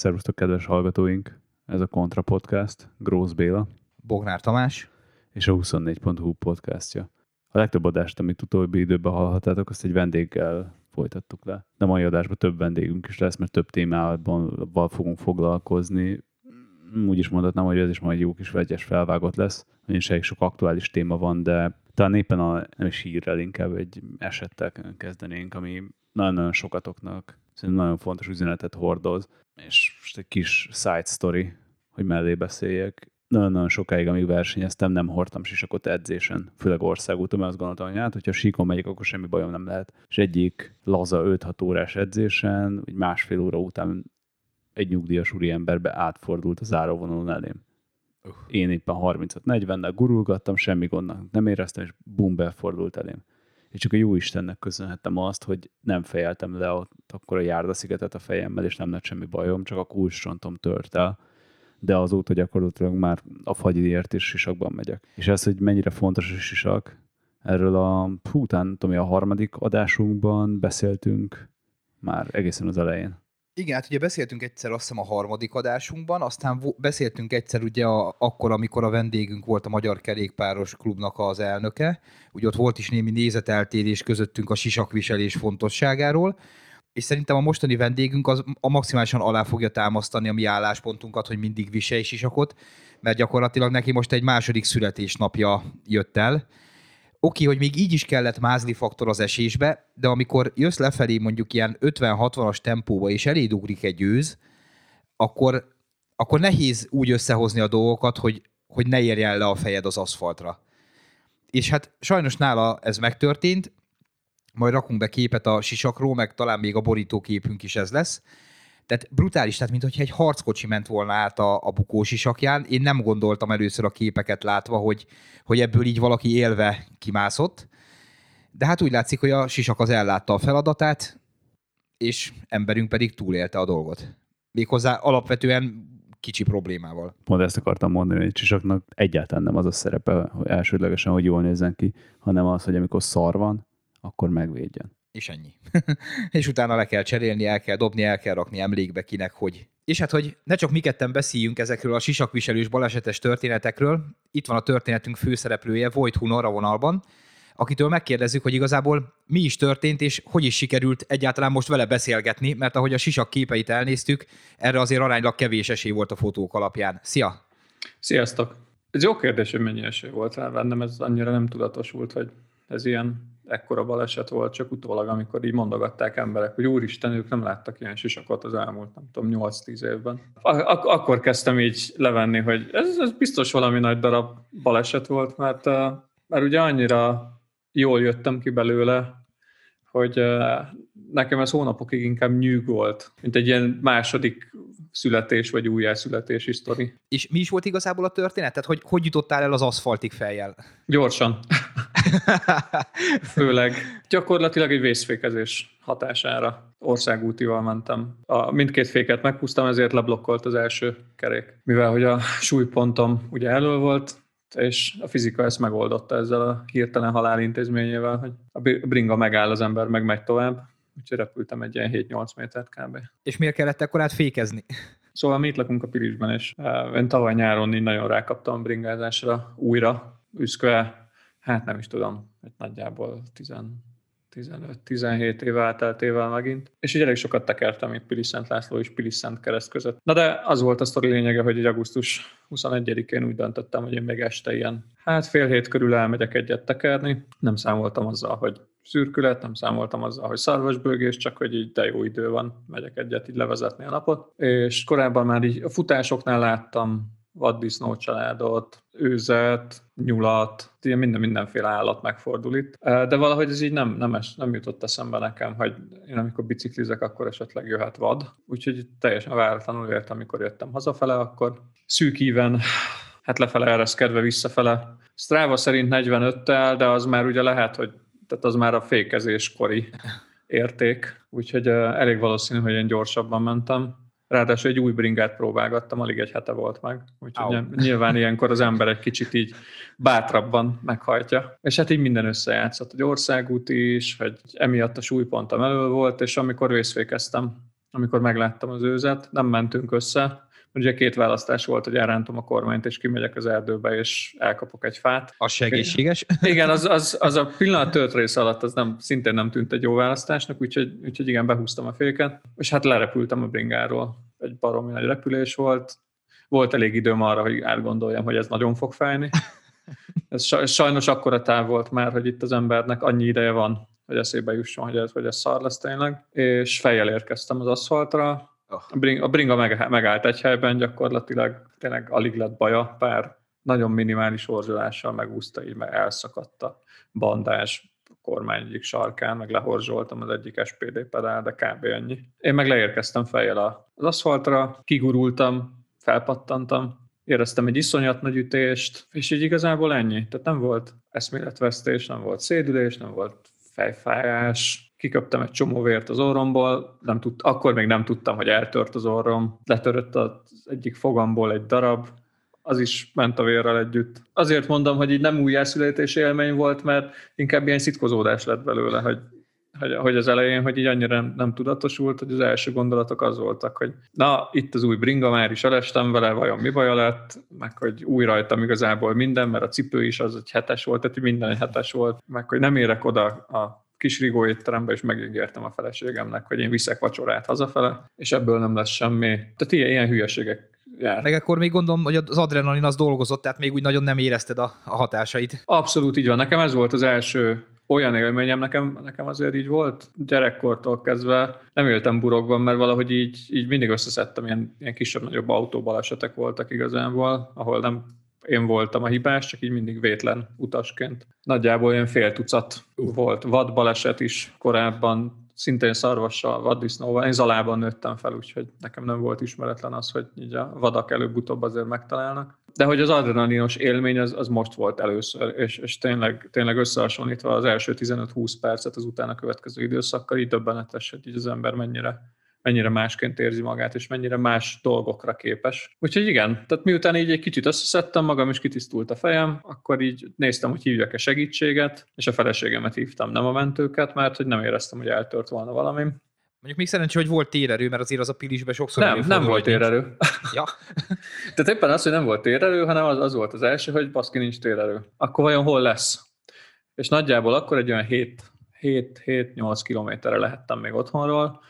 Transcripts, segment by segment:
Szervusztok, kedves hallgatóink! Ez a Kontra Podcast, Grósz Béla. Bognár Tamás. És a 24.hu podcastja. A legtöbb adást, amit utóbbi időben hallhatátok, azt egy vendéggel folytattuk le. De mai adásban több vendégünk is lesz, mert több témában fogunk foglalkozni. Úgy is mondhatnám, hogy ez is majd jó kis vegyes felvágott lesz. Nincs elég sok aktuális téma van, de talán éppen a, nem is hírrel, inkább egy esettel kezdenénk, ami nagyon-nagyon sokatoknak szerintem nagyon fontos üzenetet hordoz. És most egy kis side story, hogy mellé beszéljek nagyon-nagyon sokáig, amíg versenyeztem, nem hordtam sisakot edzésen, főleg országúton, mert azt gondoltam, hogy hát, hogyha síkon megyek, akkor semmi bajom nem lehet. És egyik laza 5-6 órás edzésen, vagy másfél óra után egy nyugdíjas emberbe átfordult a záróvonalon elém. Uh. Én éppen 35-40-nel gurulgattam, semmi gondnak nem éreztem, és bum, befordult elém. És csak a jó Istennek köszönhettem azt, hogy nem fejeltem le ott akkor a járdaszigetet a fejemmel, és nem lett semmi bajom, csak a kulcsrontom tört el de azóta gyakorlatilag már a fagyiért is sisakban megyek. És ez, hogy mennyire fontos a sisak, erről a, hú, után, tudom, a harmadik adásunkban beszéltünk már egészen az elején. Igen, hát ugye beszéltünk egyszer azt hiszem a harmadik adásunkban, aztán beszéltünk egyszer ugye a, akkor, amikor a vendégünk volt a Magyar Kerékpáros Klubnak az elnöke, ugye ott volt is némi nézeteltérés közöttünk a sisakviselés fontosságáról, és szerintem a mostani vendégünk az a maximálisan alá fogja támasztani a mi álláspontunkat, hogy mindig viselj sisakot, mert gyakorlatilag neki most egy második születésnapja jött el. Oké, hogy még így is kellett mázli faktor az esésbe, de amikor jössz lefelé mondjuk ilyen 50-60-as tempóba, és eléd ugrik egy győz, akkor, akkor nehéz úgy összehozni a dolgokat, hogy, hogy ne érjen le a fejed az aszfaltra. És hát sajnos nála ez megtörtént, majd rakunk be képet a sisakról, meg talán még a borítóképünk is ez lesz. Tehát brutális, tehát mintha egy harckocsi ment volna át a, a bukó sisakján. Én nem gondoltam először a képeket látva, hogy, hogy ebből így valaki élve kimászott. De hát úgy látszik, hogy a sisak az ellátta a feladatát, és emberünk pedig túlélte a dolgot. Méghozzá alapvetően kicsi problémával. Pont ezt akartam mondani, hogy sisaknak egyáltalán nem az a szerepe, hogy elsődlegesen, hogy jól nézzen ki, hanem az, hogy amikor szar van, akkor megvédjen. És ennyi. és utána le kell cserélni, el kell dobni, el kell rakni emlékbe kinek, hogy. És hát, hogy ne csak mi ketten beszéljünk ezekről a sisakviselős balesetes történetekről, itt van a történetünk főszereplője, Vojt Hunor a vonalban, akitől megkérdezzük, hogy igazából mi is történt, és hogy is sikerült egyáltalán most vele beszélgetni, mert ahogy a sisak képeit elnéztük, erre azért aránylag kevés esély volt a fotók alapján. Szia! Sziasztok! Ez jó kérdés, hogy mennyi esély volt rá bennem, ez annyira nem tudatosult, hogy ez ilyen ekkora baleset volt, csak utólag, amikor így mondogatták emberek, hogy úristen, ők nem láttak ilyen sisakot az elmúlt, nem tudom, 8-10 évben. Ak- akkor kezdtem így levenni, hogy ez, ez biztos valami nagy darab baleset volt, mert, mert ugye annyira jól jöttem ki belőle, hogy nekem ez hónapokig inkább nyűg volt, mint egy ilyen második születés vagy újjászületési sztori. És mi is volt igazából a történet? Tehát hogy, hogy jutottál el az aszfaltig fejjel? Gyorsan. Főleg. Gyakorlatilag egy vészfékezés hatására országútival mentem. A mindkét féket meghúztam, ezért leblokkolt az első kerék. Mivel hogy a súlypontom ugye elől volt, és a fizika ezt megoldotta ezzel a hirtelen halál intézményével, hogy a bringa megáll, az ember meg megy tovább. Úgyhogy repültem egy ilyen 7-8 métert kb. És miért kellett akkor átfékezni? Szóval mi itt lakunk a Pirisben, és uh, én tavaly nyáron így nagyon rákaptam bringázásra újra, üszkve, hát nem is tudom, hogy nagyjából 10, 15-17 év elteltével megint. És így elég sokat tekertem itt Pilis Szent László és Pilis Szent Kereszt között. Na de az volt a sztori lényege, hogy egy augusztus 21-én úgy döntöttem, hogy én még este ilyen, hát fél hét körül elmegyek egyet tekerni. Nem számoltam azzal, hogy szürkület, nem számoltam azzal, hogy szarvasbőgés, csak hogy így de jó idő van, megyek egyet így levezetni a napot. És korábban már így a futásoknál láttam vaddisznó családot, őzet, nyulat, ilyen minden, mindenféle állat megfordul itt. De valahogy ez így nem, nem, es, nem jutott eszembe nekem, hogy én amikor biciklizek, akkor esetleg jöhet vad. Úgyhogy teljesen váratlanul értem, amikor jöttem hazafele, akkor szűk íven, hát lefele ereszkedve visszafele. Strava szerint 45-tel, de az már ugye lehet, hogy tehát az már a fékezéskori érték, úgyhogy elég valószínű, hogy én gyorsabban mentem. Ráadásul egy új bringát próbálgattam, alig egy hete volt meg. Úgyhogy Au. nyilván ilyenkor az ember egy kicsit így bátrabban meghajtja. És hát így minden összejátszott, hogy országút is, hogy emiatt a súlypontom elő volt, és amikor vészfékeztem, amikor megláttam az őzet, nem mentünk össze, Ugye két választás volt, hogy elrántom a kormányt, és kimegyek az erdőbe, és elkapok egy fát. Az segítséges? Igen, az, az, az a pillanat tört rész alatt az nem, szintén nem tűnt egy jó választásnak, úgyhogy, úgyhogy igen, behúztam a féket, és hát lerepültem a bringáról. Egy baromi nagy repülés volt. Volt elég időm arra, hogy átgondoljam, hogy ez nagyon fog fájni. Ez sajnos akkora táv volt már, hogy itt az embernek annyi ideje van, hogy eszébe jusson, hogy ez, hogy ez szar lesz tényleg. És fejjel érkeztem az aszfaltra, a, bring, a bringa meg, megállt egy helyben, gyakorlatilag tényleg alig lett baja, pár nagyon minimális orzsolással megúszta, így meg elszakadt a bandás kormány egyik sarkán, meg lehorzsoltam az egyik SPD pedál, de kb. ennyi. Én meg leérkeztem fejjel az aszfaltra, kigurultam, felpattantam, éreztem egy iszonyat nagy ütést, és így igazából ennyi. Tehát nem volt eszméletvesztés, nem volt szédülés, nem volt fejfájás, kiköptem egy csomó vért az orromból, nem tud, akkor még nem tudtam, hogy eltört az orrom, letörött az egyik fogamból egy darab, az is ment a vérrel együtt. Azért mondom, hogy így nem újjászületés élmény volt, mert inkább ilyen szitkozódás lett belőle, hogy, hogy, hogy az elején, hogy így annyira nem, nem tudatosult, hogy az első gondolatok az voltak, hogy na, itt az új bringa, már is elestem vele, vajon mi baja lett, meg hogy új rajtam igazából minden, mert a cipő is az egy hetes volt, tehát minden egy hetes volt, meg hogy nem érek oda a kis rigó étterembe, és megígértem a feleségemnek, hogy én viszek vacsorát hazafele, és ebből nem lesz semmi. Tehát ilyen, ilyen hülyeségek jár. Meg akkor még gondolom, hogy az adrenalin az dolgozott, tehát még úgy nagyon nem érezted a, a hatásait. Abszolút így van. Nekem ez volt az első olyan élményem, nekem, nekem azért így volt gyerekkortól kezdve. Nem éltem burokban, mert valahogy így, így mindig összeszedtem, ilyen, ilyen kisebb-nagyobb autóbalesetek voltak igazából, ahol nem én voltam a hibás, csak így mindig vétlen utasként. Nagyjából olyan fél tucat uh. volt. Vadbaleset is korábban, szintén szarvassal, vaddisznóval. Én Zalában nőttem fel, úgyhogy nekem nem volt ismeretlen az, hogy így a vadak előbb-utóbb azért megtalálnak. De hogy az adrenalinos élmény az, az most volt először, és, és tényleg, tényleg összehasonlítva az első 15-20 percet az utána következő időszakkal, így döbbenetes, hogy így az ember mennyire mennyire másként érzi magát, és mennyire más dolgokra képes. Úgyhogy igen, tehát miután így egy kicsit összeszedtem magam, és kitisztult a fejem, akkor így néztem, hogy hívjak-e segítséget, és a feleségemet hívtam, nem a mentőket, mert hogy nem éreztem, hogy eltört volna valami. Mondjuk még szerencsé, hogy volt térerő, mert azért az a pilisbe sokszor Nem, nem volt térerő. ja. Tehát éppen az, hogy nem volt térerő, hanem az, az volt az első, hogy baszki nincs térerő. Akkor vajon hol lesz? És nagyjából akkor egy olyan 7-8 kilométerre lehettem még otthonról,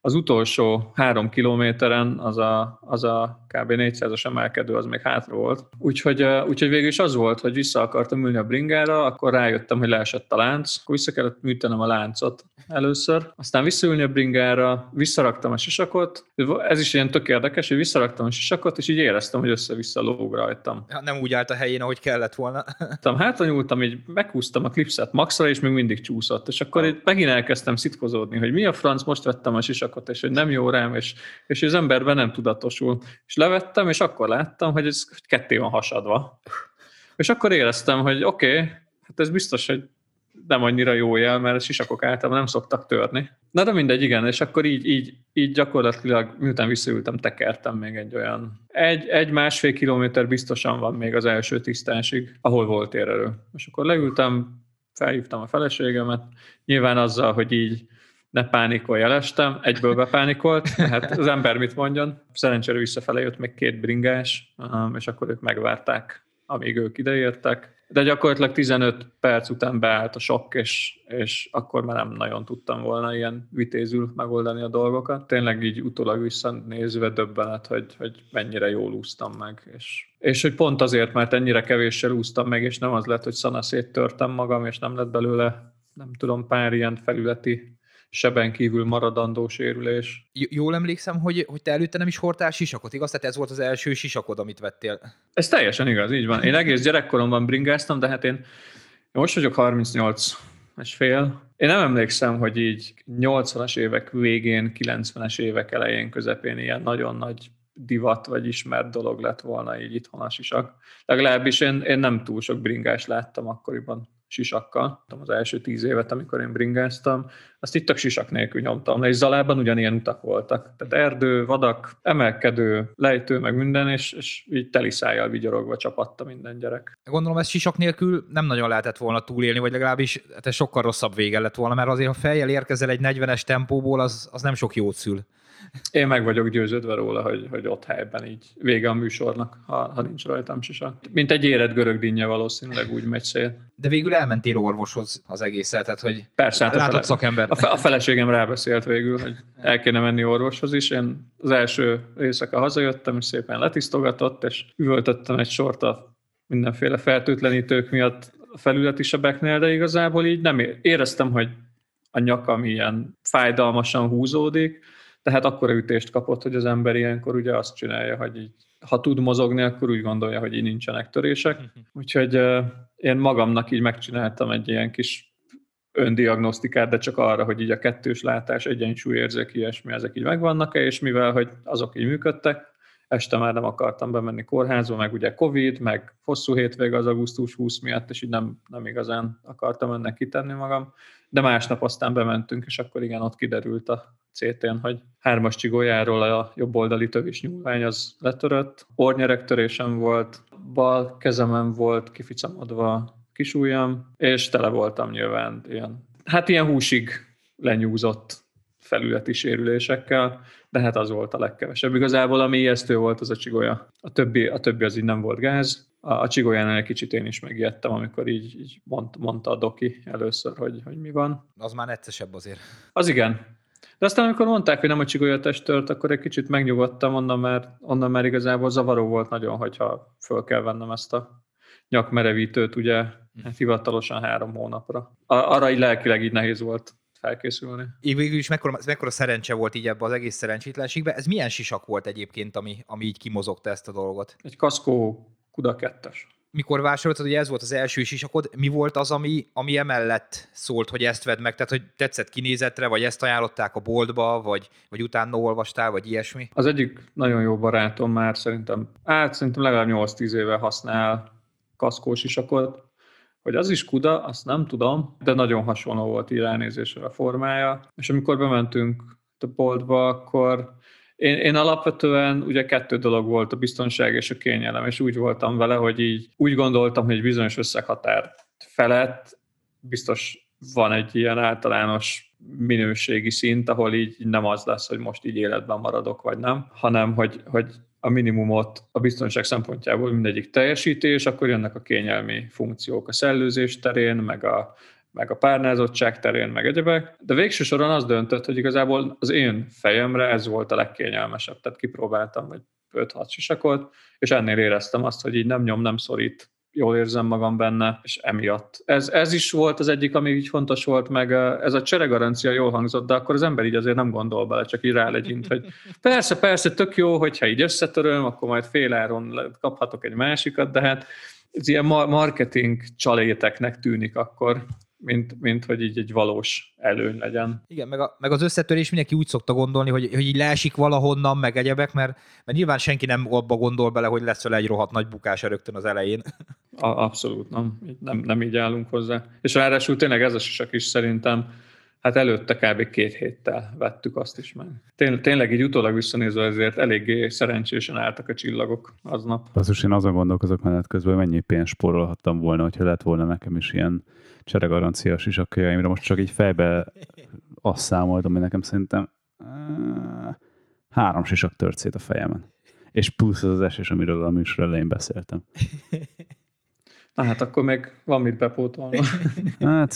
az utolsó három kilométeren az a, az a kb. 400-as emelkedő, az még hátra volt. Úgyhogy, úgyhogy végül is az volt, hogy vissza akartam ülni a bringára, akkor rájöttem, hogy leesett a lánc, akkor vissza kellett műtenem a láncot először, aztán visszaülni a bringára, visszaraktam a sisakot, ez is ilyen tök érdekes, hogy visszaraktam a sisakot, és így éreztem, hogy össze-vissza lóg rajtam. Ja, nem úgy állt a helyén, ahogy kellett volna. Hátra nyúltam, így meghúztam a klipszet maxra, és még mindig csúszott, és akkor itt megint elkezdtem szitkozódni, hogy mi a franc, most vettem a sisakot, és hogy nem jó rám, és, és az emberben nem tudatosul. És levettem, és akkor láttam, hogy ez ketté van hasadva. És akkor éreztem, hogy oké, okay, hát ez biztos, hogy nem annyira jó jel, mert a sisakok általában nem szoktak törni. Na de mindegy, igen, és akkor így, így, így gyakorlatilag, miután visszaültem, tekertem még egy olyan egy, egy másfél kilométer biztosan van még az első tisztásig, ahol volt érelő. És akkor leültem, felhívtam a feleségemet, nyilván azzal, hogy így ne pánikolj, elestem, egyből bepánikolt, hát az ember mit mondjon. Szerencsére visszafele jött még két bringás, um, és akkor ők megvárták, amíg ők ideértek. De gyakorlatilag 15 perc után beállt a sok, és, és akkor már nem nagyon tudtam volna ilyen vitézül megoldani a dolgokat. Tényleg így utólag visszanézve döbbenet, hogy, hogy mennyire jól úsztam meg, és, és hogy pont azért, mert ennyire kevéssel úsztam meg, és nem az lett, hogy szanaszét törtem magam, és nem lett belőle, nem tudom, pár ilyen felületi seben kívül maradandó sérülés. J- jól emlékszem, hogy, hogy te előtte nem is hordtál sisakot, igaz? Tehát ez volt az első sisakod, amit vettél. Ez teljesen igaz, így van. Én egész gyerekkoromban bringáztam, de hát én most vagyok 38 és fél. Én nem emlékszem, hogy így 80-as évek végén, 90-es évek elején, közepén ilyen nagyon nagy divat vagy ismert dolog lett volna így itthon a sisak. Legalábbis én, én nem túl sok bringás láttam akkoriban sisakkal. Az első tíz évet, amikor én bringáztam, azt itt a sisak nélkül nyomtam és Zalában ugyanilyen utak voltak. Tehát erdő, vadak, emelkedő, lejtő, meg minden, és, és így teli szájjal vigyorogva csapatta minden gyerek. Gondolom, ez sisak nélkül nem nagyon lehetett volna túlélni, vagy legalábbis hát ez sokkal rosszabb vége lett volna, mert azért, ha fejjel érkezel egy 40-es tempóból, az, az nem sok jót szül. Én meg vagyok győződve róla, hogy, hogy ott helyben így vége a műsornak, ha, ha nincs rajtam sisak. Mint egy érett görög dinnye valószínűleg úgy megy szél. De végül elmentél orvoshoz az egészet, tehát hogy Persze, hát látott a, fele, szakember. a, a feleségem rábeszélt végül, hogy el kéne menni orvoshoz is. Én az első éjszaka hazajöttem, és szépen letisztogatott, és üvöltöttem egy sort a mindenféle fertőtlenítők miatt a felületi sebeknél, de igazából így nem éreztem, hogy a nyakam ilyen fájdalmasan húzódik, tehát akkor ütést kapott, hogy az ember ilyenkor ugye azt csinálja, hogy így, ha tud mozogni, akkor úgy gondolja, hogy így nincsenek törések. Úgyhogy én magamnak így megcsináltam egy ilyen kis öndiagnosztikát, de csak arra, hogy így a kettős látás, egyensúlyérzék, ilyesmi, ezek így megvannak-e, és mivel, hogy azok így működtek, este már nem akartam bemenni kórházba, meg ugye Covid, meg hosszú hétvég az augusztus 20 miatt, és így nem, nem igazán akartam ennek kitenni magam. De másnap aztán bementünk, és akkor igen, ott kiderült a CT-n, hogy hármas csigolyáról a jobb oldali tövis nyúlvány az letörött, ornyerektörésem volt, bal kezemen volt kificamodva kisújjam, és tele voltam nyilván ilyen, hát ilyen húsig lenyúzott felületi sérülésekkel, de hát az volt a legkevesebb. Igazából ami ijesztő volt, az a csigolya. A többi, a többi az így nem volt gáz. A, a csigolyánál egy kicsit én is megijedtem, amikor így, így mond, mondta a doki először, hogy, hogy mi van. Az már neccesebb azért. Az igen. De aztán, amikor mondták, hogy nem a csigolyatest tört, akkor egy kicsit megnyugodtam, onnan már, onnan már igazából zavaró volt nagyon, hogyha föl kell vennem ezt a nyakmerevítőt, ugye hát hivatalosan három hónapra. Arra így lelkileg így nehéz volt felkészülni. Így végül is mekkora, mekkora szerencse volt így ebbe az egész szerencsétlenségbe. Ez milyen sisak volt egyébként, ami, ami így kimozogta ezt a dolgot? Egy kaszkó Kuda 2 Mikor vásároltad, hogy ez volt az első sisakod, mi volt az, ami, ami emellett szólt, hogy ezt vedd meg? Tehát, hogy tetszett kinézetre, vagy ezt ajánlották a boltba, vagy, vagy utána olvastál, vagy ilyesmi? Az egyik nagyon jó barátom már szerintem, hát szerintem legalább 8-10 éve használ kaszkós sisakot, hogy az is kuda, azt nem tudom, de nagyon hasonló volt így ránézésre a formája. És amikor bementünk a boltba, akkor én, én alapvetően ugye kettő dolog volt, a biztonság és a kényelem, és úgy voltam vele, hogy így úgy gondoltam, hogy egy bizonyos összeghatár felett biztos van egy ilyen általános minőségi szint, ahol így nem az lesz, hogy most így életben maradok, vagy nem, hanem hogy, hogy a minimumot a biztonság szempontjából mindegyik teljesíti, és akkor jönnek a kényelmi funkciók a szellőzés terén, meg a, meg a párnázottság terén, meg egyebek. De végső soron az döntött, hogy igazából az én fejemre ez volt a legkényelmesebb. Tehát kipróbáltam, vagy 5-6 sisakot, és ennél éreztem azt, hogy így nem nyom, nem szorít jól érzem magam benne, és emiatt. Ez, ez is volt az egyik, ami így fontos volt, meg ez a cseregarancia jól hangzott, de akkor az ember így azért nem gondol bele, csak így rálegyint, hogy persze, persze, tök jó, hogyha így összetöröm, akkor majd féláron kaphatok egy másikat, de hát ez ilyen marketing csaléteknek tűnik akkor mint, mint hogy így egy valós előny legyen. Igen, meg, a, meg az összetörés mindenki úgy szokta gondolni, hogy, hogy így leesik valahonnan, meg egyebek, mert, mert nyilván senki nem abba gondol bele, hogy lesz egy rohadt nagy bukás rögtön az elején. A, abszolút nem. nem. Nem így állunk hozzá. És ráadásul tényleg ez a sisak is szerintem hát előtte kb. két héttel vettük azt is meg. Tény, tényleg így utólag visszanézve ezért eléggé szerencsésen álltak a csillagok aznap. Basszus, én azon gondolkozok menet közben, hogy mennyi pénzt spórolhattam volna, hogyha lett volna nekem is ilyen cseregarancia sisakjaimra. Most csak így fejbe azt számoltam, hogy nekem szerintem három sisak tört szét a fejemen. És plusz az az esés, amiről a műsor elején beszéltem. Na hát akkor meg van mit bepótolni. hát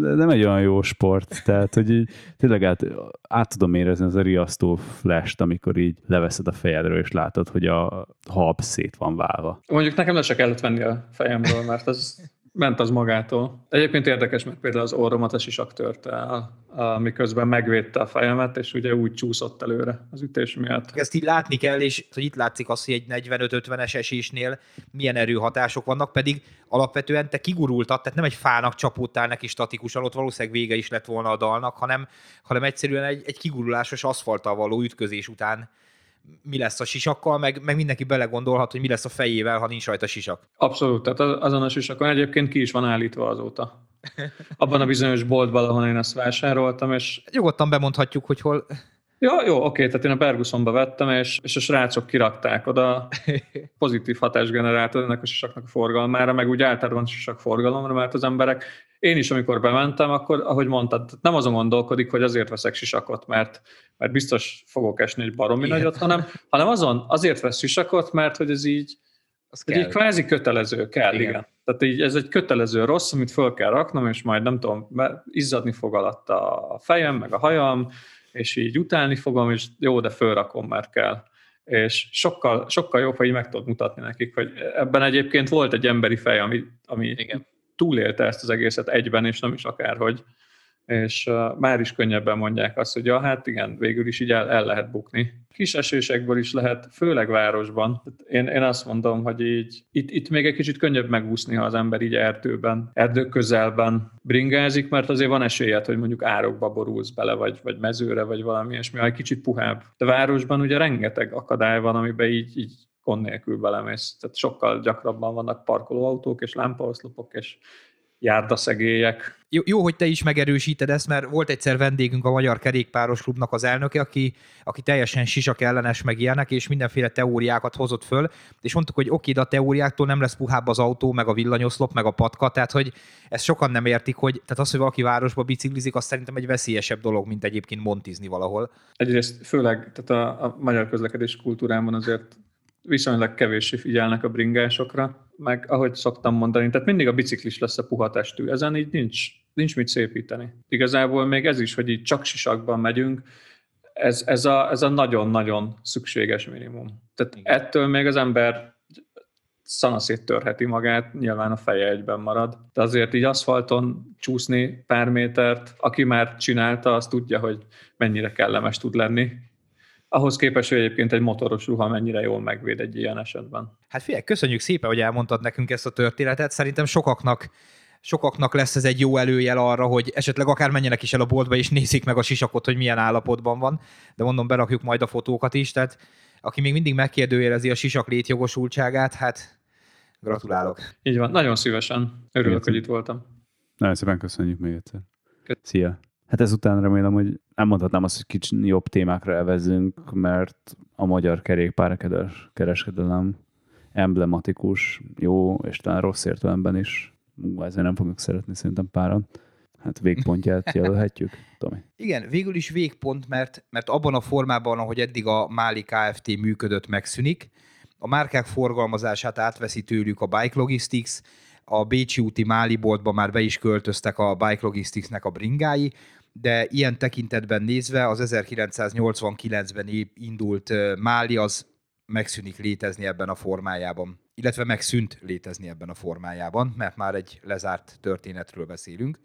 nem egy olyan jó sport, tehát hogy így tényleg át, át tudom érezni az a riasztó flash amikor így leveszed a fejedről, és látod, hogy a hab szét van válva. Mondjuk nekem le se kellett venni a fejemről, mert az ment az magától. Egyébként érdekes, mert például az orromat a sisak törte el, miközben megvédte a fejemet, és ugye úgy csúszott előre az ütés miatt. Ezt így látni kell, és hogy itt látszik az, hogy egy 45-50-es esésnél milyen erőhatások vannak, pedig alapvetően te kigurultad, tehát nem egy fának csapódtál neki statikusan, ott valószínűleg vége is lett volna a dalnak, hanem, hanem egyszerűen egy, egy kigurulásos aszfalttal való ütközés után mi lesz a sisakkal, meg, meg mindenki belegondolhat, hogy mi lesz a fejével, ha nincs rajta sisak. Abszolút, tehát azon a sisakon egyébként ki is van állítva azóta. Abban a bizonyos boltban, ahol én ezt vásároltam, és... Nyugodtan bemondhatjuk, hogy hol... Ja, jó, oké, tehát én a Bergusonba vettem, és, és a srácok kirakták oda pozitív hatás generált ennek a sisaknak a forgalmára, meg úgy általában a sisak forgalomra, mert az emberek én is, amikor bementem, akkor, ahogy mondtad, nem azon gondolkodik, hogy azért veszek sisakot, mert, mert biztos fogok esni egy baromi Igen. nagyot, hanem, hanem azon azért vesz sisakot, mert hogy ez így, az hogy így kvázi kötelező kell, igen. igen. Tehát így ez egy kötelező rossz, amit föl kell raknom, és majd nem tudom, izzadni fog alatt a fejem, meg a hajam, és így utálni fogom, és jó, de fölrakom, mert kell. És sokkal, sokkal jobb, ha így meg tudod mutatni nekik, hogy ebben egyébként volt egy emberi fej, ami, ami Igen túlélte ezt az egészet egyben, és nem is akárhogy, és már is könnyebben mondják azt, hogy ja, hát igen, végül is így el, el lehet bukni. Kis esésekből is lehet, főleg városban. Én, én azt mondom, hogy így itt, itt még egy kicsit könnyebb megúszni, ha az ember így erdőben, erdő közelben bringázik, mert azért van esélyed, hogy mondjuk árokba borulsz bele, vagy, vagy mezőre, vagy valami és mi egy kicsit puhább. De városban ugye rengeteg akadály van, amiben így, így gond nélkül belemész. Tehát sokkal gyakrabban vannak parkolóautók és lámpaoszlopok és járdaszegélyek. Jó, jó, hogy te is megerősíted ezt, mert volt egyszer vendégünk a Magyar Kerékpáros Klubnak az elnöke, aki, aki teljesen sisak ellenes meg ilyenek, és mindenféle teóriákat hozott föl, és mondtuk, hogy oké, de a teóriáktól nem lesz puhább az autó, meg a villanyoszlop, meg a patka, tehát hogy ezt sokan nem értik, hogy tehát az, hogy valaki városba biciklizik, az szerintem egy veszélyesebb dolog, mint egyébként montizni valahol. Egyrészt főleg, tehát a, a magyar közlekedés kultúrában azért viszonylag kevéssé figyelnek a bringásokra, meg ahogy szoktam mondani, tehát mindig a biciklis lesz a puha testű, ezen így nincs, nincs mit szépíteni. Igazából még ez is, hogy így csak sisakban megyünk, ez, ez, a, ez a nagyon-nagyon szükséges minimum. Tehát Igen. ettől még az ember szanaszét törheti magát, nyilván a feje egyben marad. De azért így aszfalton csúszni pár métert, aki már csinálta, az tudja, hogy mennyire kellemes tud lenni ahhoz képest, hogy egyébként egy motoros ruha mennyire jól megvéd egy ilyen esetben. Hát figyelj, köszönjük szépen, hogy elmondtad nekünk ezt a történetet. Szerintem sokaknak sokaknak lesz ez egy jó előjel arra, hogy esetleg akár menjenek is el a boltba, és nézik meg a sisakot, hogy milyen állapotban van, de mondom, berakjuk majd a fotókat is, tehát aki még mindig megkérdőjelezi a sisak létjogosultságát, hát gratulálok. Így van, nagyon szívesen. Örülök, hogy itt voltam. Nagyon szépen köszönjük még egyszer. Szia! Hát ezután remélem, hogy nem mondhatnám azt, hogy kicsit jobb témákra elvezünk, mert a magyar kereskedelem emblematikus, jó, és talán rossz értelemben is. Ezért nem fogjuk szeretni szerintem páran. Hát végpontját jelölhetjük, Tomi. Igen, végül is végpont, mert, mert abban a formában, ahogy eddig a Máli Kft. működött, megszűnik. A márkák forgalmazását átveszi tőlük a Bike Logistics, a Bécsi úti Máli boltba már be is költöztek a Bike Logisticsnek a bringái, de ilyen tekintetben nézve az 1989-ben indult Máli az megszűnik létezni ebben a formájában, illetve megszűnt létezni ebben a formájában, mert már egy lezárt történetről beszélünk.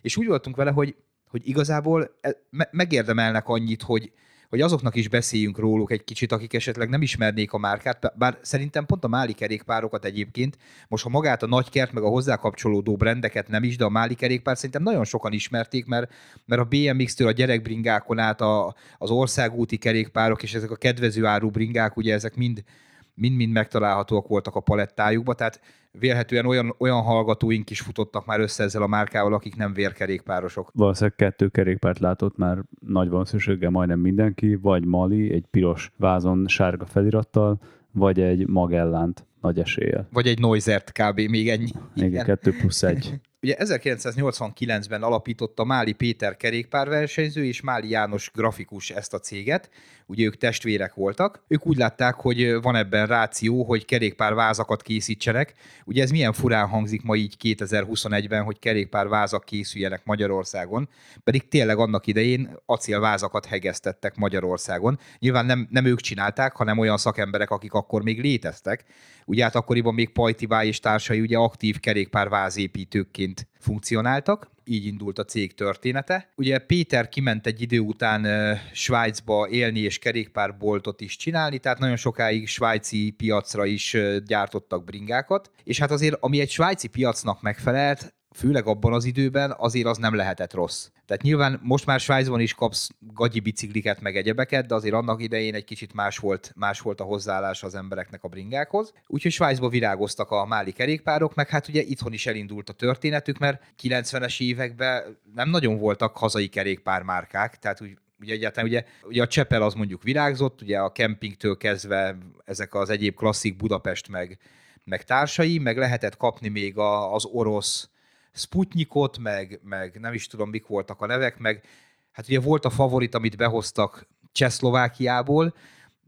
És úgy voltunk vele, hogy, hogy igazából e, megérdemelnek annyit, hogy, hogy azoknak is beszéljünk róluk egy kicsit, akik esetleg nem ismernék a márkát, bár szerintem pont a Máli kerékpárokat egyébként, most ha magát a nagykert, meg a hozzá kapcsolódó brendeket nem is, de a Máli kerékpár szerintem nagyon sokan ismerték, mert, mert a BMX-től a gyerekbringákon át a, az országúti kerékpárok és ezek a kedvező áru bringák, ugye ezek mind mind-mind megtalálhatóak voltak a palettájukba, tehát vélhetően olyan, olyan hallgatóink is futottak már össze ezzel a márkával, akik nem vérkerékpárosok. Valószínűleg kettő kerékpárt látott már nagy valószínűséggel majdnem mindenki, vagy Mali, egy piros vázon sárga felirattal, vagy egy Magellánt nagy eséllyel. Vagy egy Noizert kb. még ennyi. Igen, kettő plusz egy. Ugye 1989-ben alapította Máli Péter kerékpárversenyző és Máli János grafikus ezt a céget. Ugye ők testvérek voltak. Ők úgy látták, hogy van ebben ráció, hogy kerékpárvázakat készítsenek. Ugye ez milyen furán hangzik ma így 2021-ben, hogy kerékpárvázak készüljenek Magyarországon, pedig tényleg annak idején acélvázakat hegesztettek Magyarországon. Nyilván nem, nem ők csinálták, hanem olyan szakemberek, akik akkor még léteztek. Ugye hát akkoriban még Pajtivá és társai ugye aktív kerékpárvázépítőkként funkcionáltak, így indult a cég története. Ugye Péter kiment egy idő után Svájcba élni és kerékpárboltot is csinálni, tehát nagyon sokáig svájci piacra is gyártottak bringákat, és hát azért, ami egy svájci piacnak megfelelt, főleg abban az időben azért az nem lehetett rossz. Tehát nyilván most már Svájcban is kapsz gagyi bicikliket, meg egyebeket, de azért annak idején egy kicsit más volt, más volt a hozzáállás az embereknek a bringákhoz. Úgyhogy Svájcban virágoztak a máli kerékpárok, meg hát ugye itthon is elindult a történetük, mert 90-es években nem nagyon voltak hazai kerékpármárkák, tehát úgy ugye egyáltalán ugye, ugye a Csepel az mondjuk virágzott, ugye a kempingtől kezdve ezek az egyéb klasszik Budapest meg, meg társai, meg lehetett kapni még a, az orosz Sputnikot, meg, meg nem is tudom, mik voltak a nevek, meg hát ugye volt a favorit, amit behoztak Csehszlovákiából,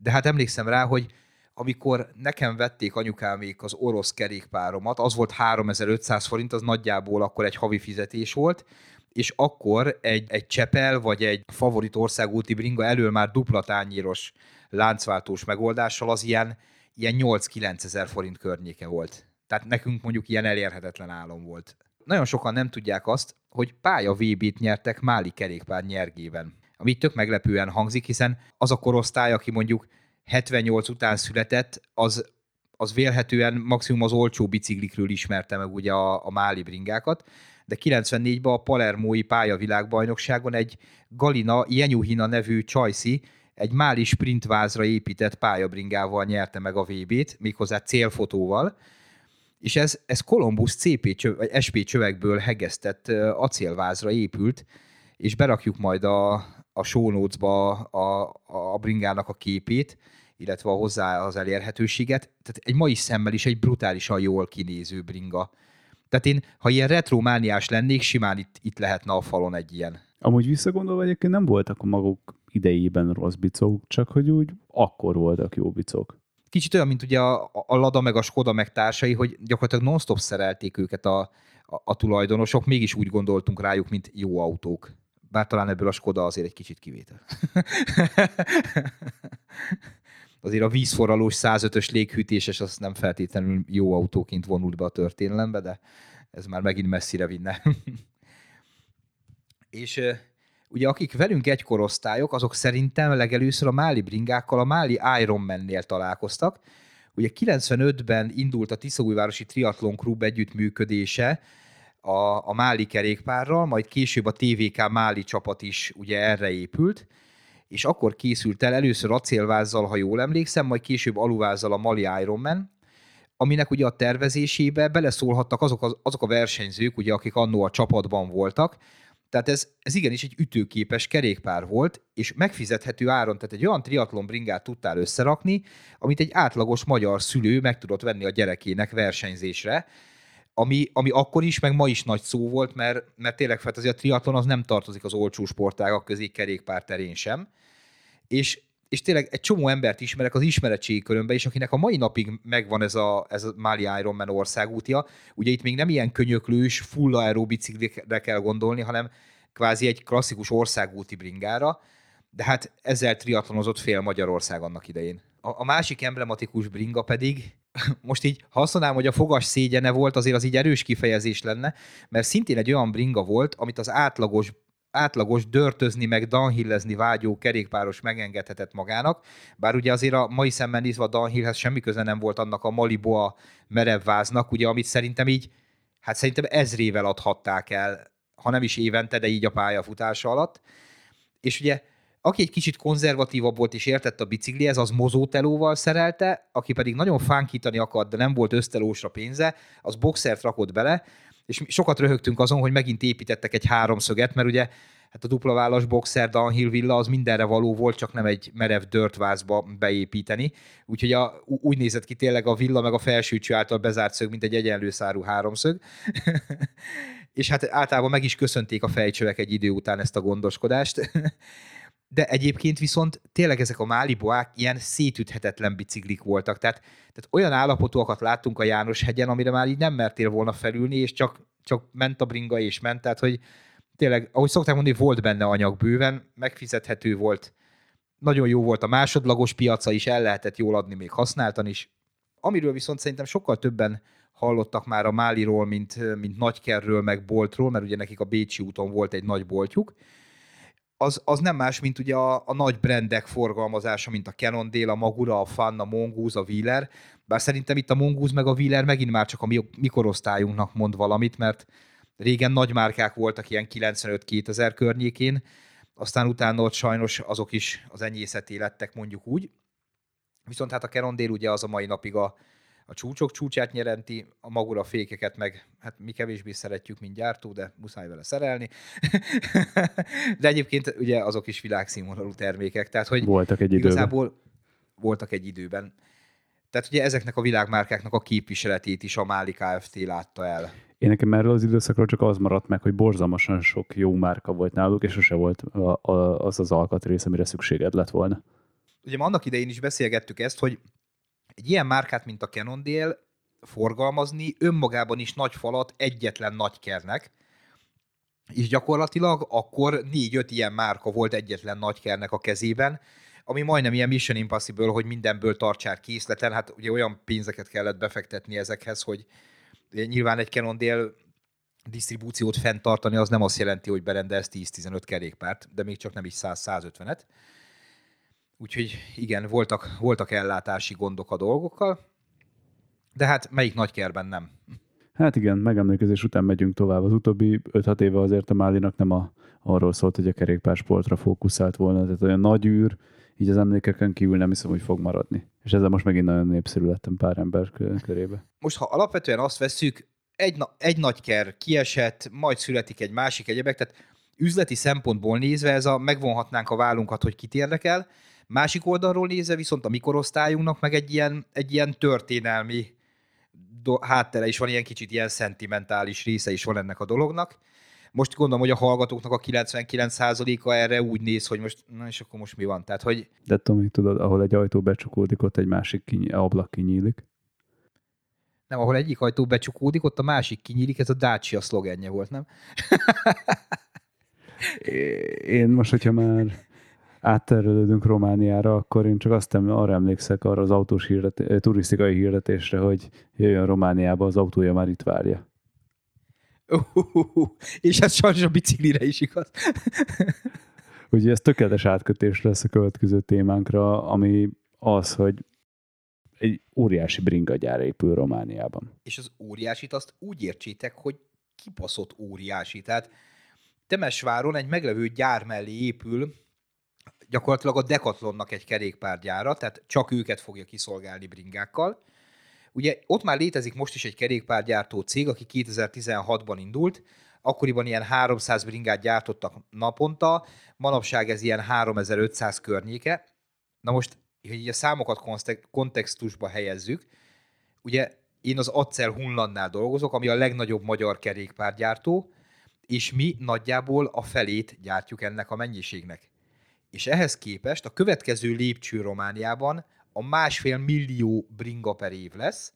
de hát emlékszem rá, hogy amikor nekem vették anyukámék az orosz kerékpáromat, az volt 3500 forint, az nagyjából akkor egy havi fizetés volt, és akkor egy, egy Csepel vagy egy favorit országúti bringa elől már dupla tányíros láncváltós megoldással az ilyen, ilyen 8-9 ezer forint környéke volt. Tehát nekünk mondjuk ilyen elérhetetlen álom volt. Nagyon sokan nem tudják azt, hogy pálya VB-t nyertek Máli kerékpár nyergében. Ami tök meglepően hangzik, hiszen az a korosztály, aki mondjuk 78 után született, az, az vélhetően maximum az olcsó biciklikről ismerte meg ugye a, a Máli bringákat, de 94-ben a Palermói pályavilágbajnokságon egy Galina Jenyuhina nevű csajszi egy máli sprintvázra épített pályabringával nyerte meg a VB-t, méghozzá célfotóval, és ez, ez Columbus CP csöv, vagy SP csövekből hegesztett acélvázra épült, és berakjuk majd a, a show notes-ba a, a bringának a képét, illetve a hozzá az elérhetőséget. Tehát egy mai szemmel is egy brutálisan jól kinéző bringa. Tehát én, ha ilyen retromániás lennék, simán itt, itt lehetne a falon egy ilyen. Amúgy visszagondolva egyébként nem voltak a maguk idejében rossz bicók, csak hogy úgy akkor voltak jó bicók. Kicsit olyan, mint ugye a, a Lada meg a Skoda meg társai, hogy gyakorlatilag non-stop szerelték őket a, a, a tulajdonosok, mégis úgy gondoltunk rájuk, mint jó autók. Bár talán ebből a Skoda azért egy kicsit kivétel. azért a vízforralós 105-ös léghűtéses az nem feltétlenül jó autóként vonult be a történelembe, de ez már megint messzire vinne. és ugye akik velünk egy korosztályok, azok szerintem legelőször a Máli bringákkal a Máli Ironman-nél találkoztak. Ugye 95-ben indult a Tiszaújvárosi Triathlon Klub együttműködése a, a Máli kerékpárral, majd később a TVK Máli csapat is ugye erre épült, és akkor készült el először acélvázzal, ha jól emlékszem, majd később aluvázzal a Mali Ironman, aminek ugye a tervezésébe beleszólhattak azok, az, azok a versenyzők, ugye, akik annó a csapatban voltak, tehát ez, ez igenis egy ütőképes kerékpár volt, és megfizethető áron, tehát egy olyan triatlon bringát tudtál összerakni, amit egy átlagos magyar szülő meg tudott venni a gyerekének versenyzésre, ami, ami akkor is, meg ma is nagy szó volt, mert, mert tényleg fel azért a triatlon az nem tartozik az olcsó sportágak közé kerékpár terén sem. És, és tényleg egy csomó embert ismerek az ismeretségi körömben is, akinek a mai napig megvan ez a, ez a Mali Ironman országútja. Ugye itt még nem ilyen könyöklős, full aero biciklikre kell gondolni, hanem kvázi egy klasszikus országúti bringára, de hát ezzel triatlonozott fél Magyarország annak idején. A, a másik emblematikus bringa pedig, most így használnám, hogy a fogas szégyene volt, azért az így erős kifejezés lenne, mert szintén egy olyan bringa volt, amit az átlagos átlagos dörtözni meg downhillezni vágyó kerékpáros megengedhetett magának, bár ugye azért a mai szemben nézve a downhillhez semmi köze nem volt annak a Maliboa merevváznak, ugye amit szerintem így, hát szerintem ezrével adhatták el, ha nem is évente, de így a pályafutása alatt. És ugye aki egy kicsit konzervatívabb volt és értett a biciklihez, az mozótelóval szerelte, aki pedig nagyon fánkítani akart, de nem volt ösztelósra pénze, az boxert rakott bele, és sokat röhögtünk azon, hogy megint építettek egy háromszöget, mert ugye hát a duplavállas boxer downhill villa az mindenre való volt, csak nem egy merev dörtvázba beépíteni. Úgyhogy a, úgy nézett ki tényleg a villa meg a felsőcső által bezárt szög, mint egy egyenlő szárú háromszög. és hát általában meg is köszönték a fejcsövek egy idő után ezt a gondoskodást. de egyébként viszont tényleg ezek a máliboák ilyen szétüthetetlen biciklik voltak. Tehát, tehát olyan állapotúakat láttunk a János hegyen, amire már így nem mertél volna felülni, és csak, csak ment a bringa és ment. Tehát, hogy tényleg, ahogy szokták mondani, volt benne anyag bőven, megfizethető volt, nagyon jó volt a másodlagos piaca is, el lehetett jól adni még használtan is. Amiről viszont szerintem sokkal többen hallottak már a Máliról, mint, mint Nagykerről, meg Boltról, mert ugye nekik a Bécsi úton volt egy nagy boltjuk, az, az nem más, mint ugye a, a nagy brendek forgalmazása, mint a Cannondale, a Magura, a Fan, a Mongoose, a Wheeler, bár szerintem itt a Mongoose meg a Wheeler megint már csak a mi, mi korosztályunknak mond valamit, mert Régen nagy márkák voltak ilyen 95-2000 környékén, aztán utána ott sajnos azok is az enyészeté lettek, mondjuk úgy. Viszont hát a Kerondél ugye az a mai napig a, a csúcsok csúcsát nyerenti, a magura fékeket meg, hát mi kevésbé szeretjük, mint gyártó, de muszáj vele szerelni. de egyébként ugye azok is világszínvonalú termékek, tehát hogy voltak egy időben. igazából voltak egy időben. Tehát ugye ezeknek a világmárkáknak a képviseletét is a Máli Kft. látta el. Én nekem erről az időszakról csak az maradt meg, hogy borzalmasan sok jó márka volt náluk, és sose volt az az alkatrész, amire szükséged lett volna. Ugye annak idején is beszélgettük ezt, hogy egy ilyen márkát, mint a Cannondale forgalmazni önmagában is nagy falat egyetlen nagykernek, és gyakorlatilag akkor négy-öt ilyen márka volt egyetlen nagykernek a kezében, ami majdnem ilyen Mission Impossible, hogy mindenből tartsák készleten, hát ugye olyan pénzeket kellett befektetni ezekhez, hogy nyilván egy Cannondale disztribúciót fenntartani, az nem azt jelenti, hogy berendez 10-15 kerékpárt, de még csak nem is 100-150-et. Úgyhogy igen, voltak, voltak ellátási gondok a dolgokkal, de hát melyik nagykerben nem? Hát igen, megemlékezés után megyünk tovább. Az utóbbi 5-6 éve azért a Málinak nem a, arról szólt, hogy a kerékpársportra fókuszált volna, tehát olyan nagy űr, így az emlékeken kívül nem hiszem, hogy fog maradni. És ezzel most megint nagyon népszerű lettem pár ember körébe. Most, ha alapvetően azt veszük, egy, na- egy nagy ker kiesett, majd születik egy másik egyebek, tehát üzleti szempontból nézve ez a megvonhatnánk a vállunkat, hogy kit érdekel, másik oldalról nézve viszont a mikorosztályunknak meg egy ilyen, egy ilyen történelmi do- háttere is van, ilyen kicsit ilyen szentimentális része is van ennek a dolognak. Most gondolom, hogy a hallgatóknak a 99%-a erre úgy néz, hogy most, na és akkor most mi van? Tehát, hogy De Tomi, tudod, ahol egy ajtó becsukódik, ott egy másik kinyi, ablak kinyílik. nem, ahol egyik ajtó becsukódik, ott a másik kinyílik, ez a Dacia szlogenje volt, nem? Én most, hogyha már átterelődünk Romániára, akkor én csak azt arra emlékszek, arra az autós hirdet, turisztikai hirdetésre, hogy jöjjön Romániába, az autója már itt várja. Uh, és ez sajnos a biciklire is igaz. Ugye ez tökéletes átkötés lesz a következő témánkra, ami az, hogy egy óriási bringagyár épül Romániában. És az óriásit azt úgy értsétek, hogy kibaszott óriási. Tehát Temesváron egy meglevő gyár mellé épül gyakorlatilag a Decathlonnak egy kerékpárgyára, tehát csak őket fogja kiszolgálni bringákkal. Ugye ott már létezik most is egy kerékpárgyártó cég, aki 2016-ban indult, akkoriban ilyen 300 bringát gyártottak naponta, manapság ez ilyen 3500 környéke. Na most, hogy így a számokat kontextusba helyezzük, ugye én az Accel Hunlannál dolgozok, ami a legnagyobb magyar kerékpárgyártó, és mi nagyjából a felét gyártjuk ennek a mennyiségnek. És ehhez képest a következő lépcső Romániában a másfél millió bringa per év lesz,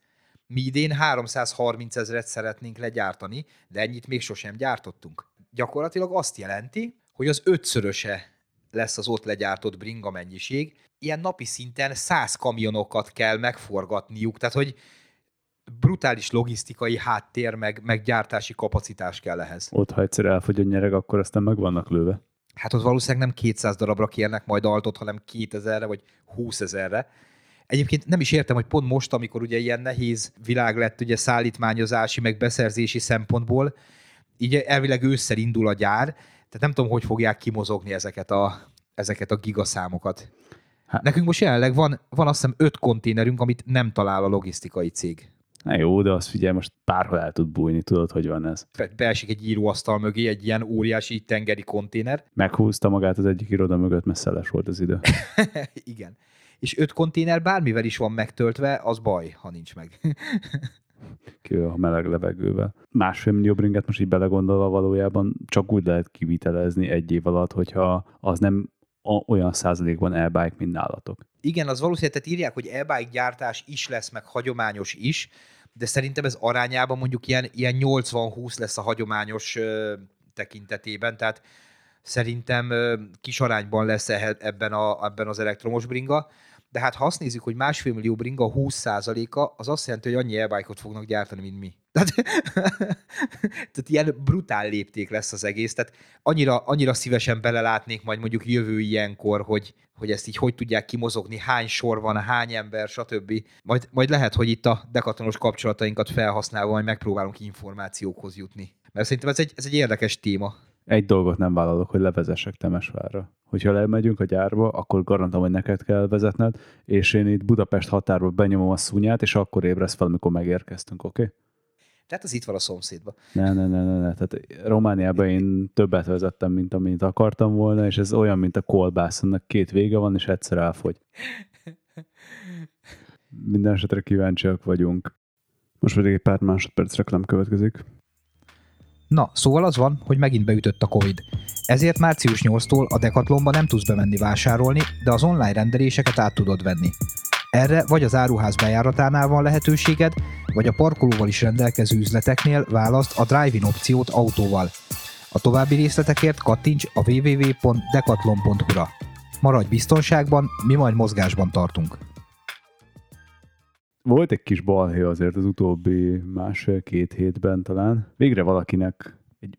mi idén 330 ezeret szeretnénk legyártani, de ennyit még sosem gyártottunk. Gyakorlatilag azt jelenti, hogy az ötszöröse lesz az ott legyártott bringa mennyiség, ilyen napi szinten 100 kamionokat kell megforgatniuk, tehát hogy brutális logisztikai háttér, meg, meg gyártási kapacitás kell ehhez. Ott, ha egyszer elfogy a nyereg, akkor aztán meg vannak lőve. Hát ott valószínűleg nem 200 darabra kérnek majd altot, hanem 2000-re vagy 20 ezerre. Egyébként nem is értem, hogy pont most, amikor ugye ilyen nehéz világ lett ugye szállítmányozási, meg beszerzési szempontból, így elvileg ősszel indul a gyár, tehát nem tudom, hogy fogják kimozogni ezeket a, ezeket a gigaszámokat. Hát- Nekünk most jelenleg van, van azt hiszem öt konténerünk, amit nem talál a logisztikai cég. Na jó, de azt figyelj, most bárhol el tud bújni, tudod, hogy van ez. Be- Beesik egy íróasztal mögé egy ilyen óriási tengeri konténer, Meghúzta magát az egyik iroda mögött, mert szeles volt az idő. Igen. És öt konténer bármivel is van megtöltve, az baj, ha nincs meg. Kivéve a meleg levegővel. Másfél millió bringet most így belegondolva valójában csak úgy lehet kivitelezni egy év alatt, hogyha az nem olyan százalékban elbike, mint nálatok. Igen, az valószínűleg tehát írják, hogy e-bike gyártás is lesz, meg hagyományos is, de szerintem ez arányában mondjuk ilyen, ilyen 80-20 lesz a hagyományos ö, tekintetében, tehát szerintem ö, kis arányban lesz ebben, a, ebben az elektromos bringa, de hát ha azt nézzük, hogy másfél millió bringa 20%-a, az azt jelenti, hogy annyi e fognak gyártani, mint mi. Tehát, tehát ilyen brutál lépték lesz az egész, tehát annyira, annyira szívesen belelátnék majd mondjuk jövő ilyenkor, hogy, hogy ezt így hogy tudják kimozogni, hány sor van, hány ember, stb. Majd, majd lehet, hogy itt a dekatonos kapcsolatainkat felhasználva majd megpróbálunk információkhoz jutni. Mert szerintem ez egy, ez egy érdekes téma. Egy dolgot nem vállalok, hogy levezessek Temesvárra. Hogyha lemegyünk a gyárba, akkor garantálom, hogy neked kell vezetned, és én itt Budapest határba benyomom a szúnyát, és akkor ébresz fel, amikor megérkeztünk, oké? Okay? Tehát az itt van a szomszédban. Ne, ne, ne, ne, ne. Tehát Romániában én többet vezettem, mint amit akartam volna, és ez olyan, mint a kolbász, annak két vége van, és egyszer elfogy. Minden esetre kíváncsiak vagyunk. Most pedig egy pár másodperc reklám következik. Na, szóval az van, hogy megint beütött a Covid. Ezért március 8-tól a Decathlonba nem tudsz bemenni vásárolni, de az online rendeléseket át tudod venni. Erre vagy az áruház bejáratánál van lehetőséged, vagy a parkolóval is rendelkező üzleteknél választ a drive-in opciót autóval. A további részletekért kattints a www.decathlon.hu-ra. Maradj biztonságban, mi majd mozgásban tartunk. Volt egy kis balhé azért az utóbbi másfél-két hétben talán. Végre valakinek, egy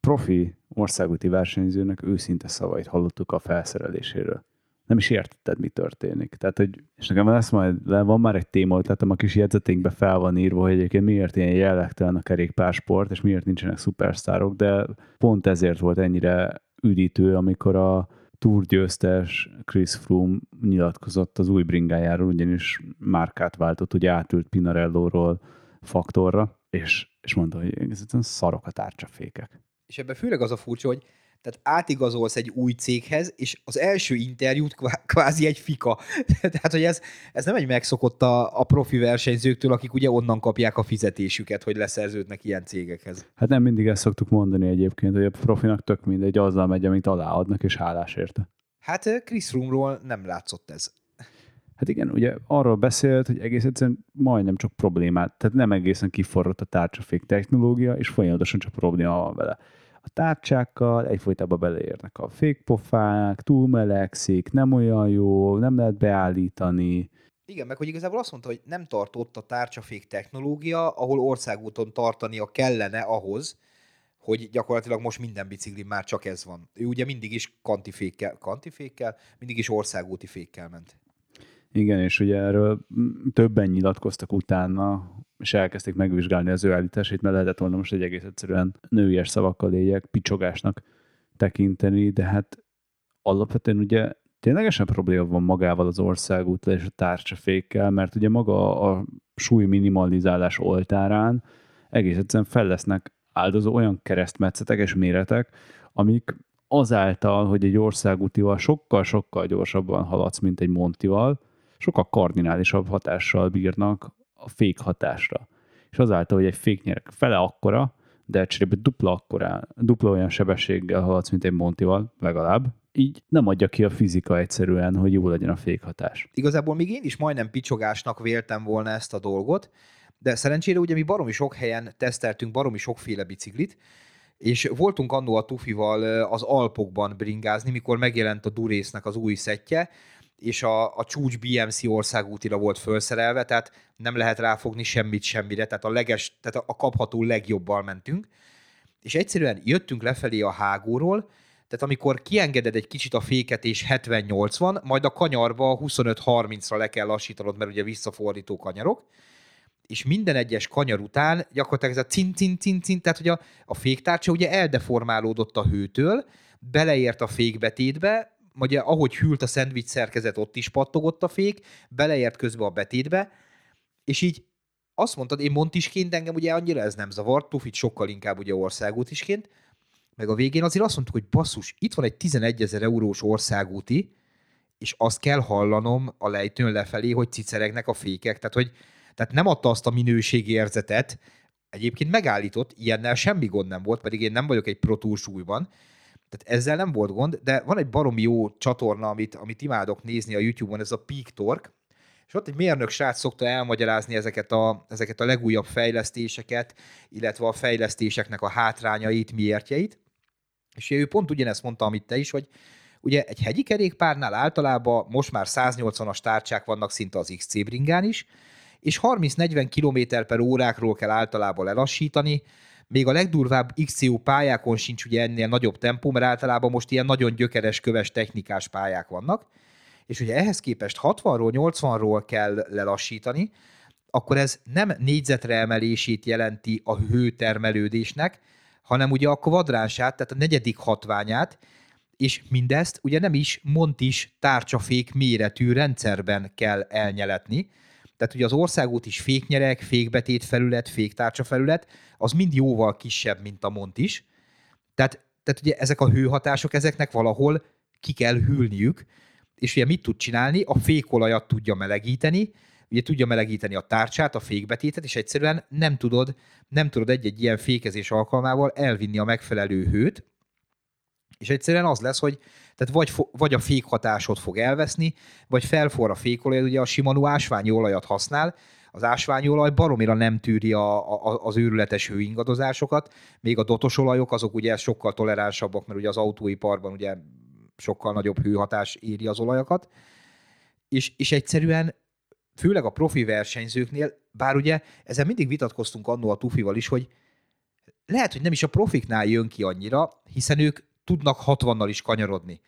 profi országúti versenyzőnek őszinte szavait hallottuk a felszereléséről nem is értetted, mi történik. Tehát, hogy, és nekem lesz majd, van már egy téma ötletem, a kis jegyzeténkben fel van írva, hogy egyébként miért ilyen jellegtelen a kerékpársport, és miért nincsenek szupersztárok, de pont ezért volt ennyire üdítő, amikor a Tour győztes Chris Froome nyilatkozott az új bringájáról, ugyanis márkát váltott, hogy átült Pinarello-ról faktorra, és, és mondta, hogy ez szarok a tárcsafékek. És ebben főleg az a furcsa, hogy tehát átigazolsz egy új céghez, és az első interjút kvázi egy fika. tehát, hogy ez, ez nem egy megszokott a, a profi versenyzőktől, akik ugye onnan kapják a fizetésüket, hogy leszerződnek ilyen cégekhez. Hát nem mindig ezt szoktuk mondani egyébként, hogy a profinak tök mindegy, azzal megy, amit aláadnak, és hálás érte. Hát Chris Froome-ról nem látszott ez. Hát igen, ugye arról beszélt, hogy egész egyszerűen majdnem csak problémát, tehát nem egészen kiforrott a tárcsafék technológia, és folyamatosan csak probléma van vele a tárcsákkal, egyfolytában beleérnek a fékpofák, túl melegszik, nem olyan jó, nem lehet beállítani. Igen, meg hogy igazából azt mondta, hogy nem tartott a tárcsafék technológia, ahol országúton tartania kellene ahhoz, hogy gyakorlatilag most minden bicikli már csak ez van. Ő ugye mindig is kantifékkel, kantifékkel mindig is országúti fékkel ment. Igen, és ugye erről többen nyilatkoztak utána, és elkezdték megvizsgálni az ő állításait, mert lehetett volna most egy egész egyszerűen nőies szavakkal éljek, picsogásnak tekinteni, de hát alapvetően ugye ténylegesen probléma van magával az országút és a tárcsafékkel, mert ugye maga a súly minimalizálás oltárán egész egyszerűen fel lesznek áldozó olyan keresztmetszetek és méretek, amik azáltal, hogy egy országútival sokkal-sokkal gyorsabban haladsz, mint egy Montival, sokkal kardinálisabb hatással bírnak a fék hatásra. És azáltal, hogy egy féknyerek fele akkora, de cserébe dupla akkora, dupla olyan sebességgel haladsz, mint egy Montival, legalább, így nem adja ki a fizika egyszerűen, hogy jó legyen a fékhatás. Igazából még én is majdnem picsogásnak véltem volna ezt a dolgot, de szerencsére ugye mi baromi sok helyen teszteltünk baromi sokféle biciklit, és voltunk annó a Tufival az Alpokban bringázni, mikor megjelent a Durésznek az új szettje, és a, a csúcs BMC országútira volt felszerelve, tehát nem lehet ráfogni semmit semmire, tehát a, leges, tehát a kapható legjobbal mentünk, és egyszerűen jöttünk lefelé a hágóról, tehát amikor kiengeded egy kicsit a féket és 70-80, majd a kanyarba 25-30-ra le kell lassítanod, mert ugye visszafordító kanyarok, és minden egyes kanyar után gyakorlatilag ez a cin cin cin cin tehát hogy a, a féktárcsa ugye eldeformálódott a hőtől, beleért a fékbetétbe, ugye ahogy hűlt a szendvics szerkezet, ott is pattogott a fék, beleért közben a betétbe, és így azt mondtad, én montisként engem ugye annyira ez nem zavart, Tufit sokkal inkább ugye országútisként, meg a végén azért azt mondtuk, hogy basszus, itt van egy 11 ezer eurós országúti, és azt kell hallanom a lejtőn lefelé, hogy ciceregnek a fékek, tehát hogy tehát nem adta azt a minőségi érzetet, egyébként megállított, ilyennel semmi gond nem volt, pedig én nem vagyok egy pro túlsúlyban, tehát ezzel nem volt gond, de van egy baromi jó csatorna, amit, amit imádok nézni a YouTube-on, ez a Peak Torque, és ott egy mérnök srác szokta elmagyarázni ezeket a, ezeket a legújabb fejlesztéseket, illetve a fejlesztéseknek a hátrányait, miértjeit. És ő pont ugyanezt mondta, amit te is, hogy ugye egy hegyi kerékpárnál általában most már 180-as tárcsák vannak szinte az XC bringán is, és 30-40 km per órákról kell általában lelassítani, még a legdurvább XCU pályákon sincs ugye ennél nagyobb tempó, mert általában most ilyen nagyon gyökeres, köves technikás pályák vannak, és ugye ehhez képest 60-ról, 80-ról kell lelassítani, akkor ez nem négyzetre emelését jelenti a hőtermelődésnek, hanem ugye a kvadránsát, tehát a negyedik hatványát, és mindezt ugye nem is Montis tárcsafék méretű rendszerben kell elnyeletni. Tehát ugye az országút is féknyerek, fékbetét felület, féktárcsa felület, az mind jóval kisebb, mint a Montis. Tehát, tehát ugye ezek a hőhatások, ezeknek valahol ki kell hűlniük, és ugye mit tud csinálni? A fékolajat tudja melegíteni, ugye tudja melegíteni a tárcsát, a fékbetétet, és egyszerűen nem tudod, nem tudod egy-egy ilyen fékezés alkalmával elvinni a megfelelő hőt, és egyszerűen az lesz, hogy tehát vagy, vagy a fékhatásod fog elveszni, vagy felforra fékolaj, ugye a Shimano ásványi olajat használ, az ásványi olaj baromira nem tűri a, a, az őrületes hőingadozásokat, még a dotos olajok azok ugye sokkal toleránsabbak, mert ugye az autóiparban ugye sokkal nagyobb hőhatás éri az olajakat, és, és egyszerűen főleg a profi versenyzőknél, bár ugye ezzel mindig vitatkoztunk annó a Tufival is, hogy lehet, hogy nem is a profiknál jön ki annyira, hiszen ők tudnak 60-nal is kanyarodni.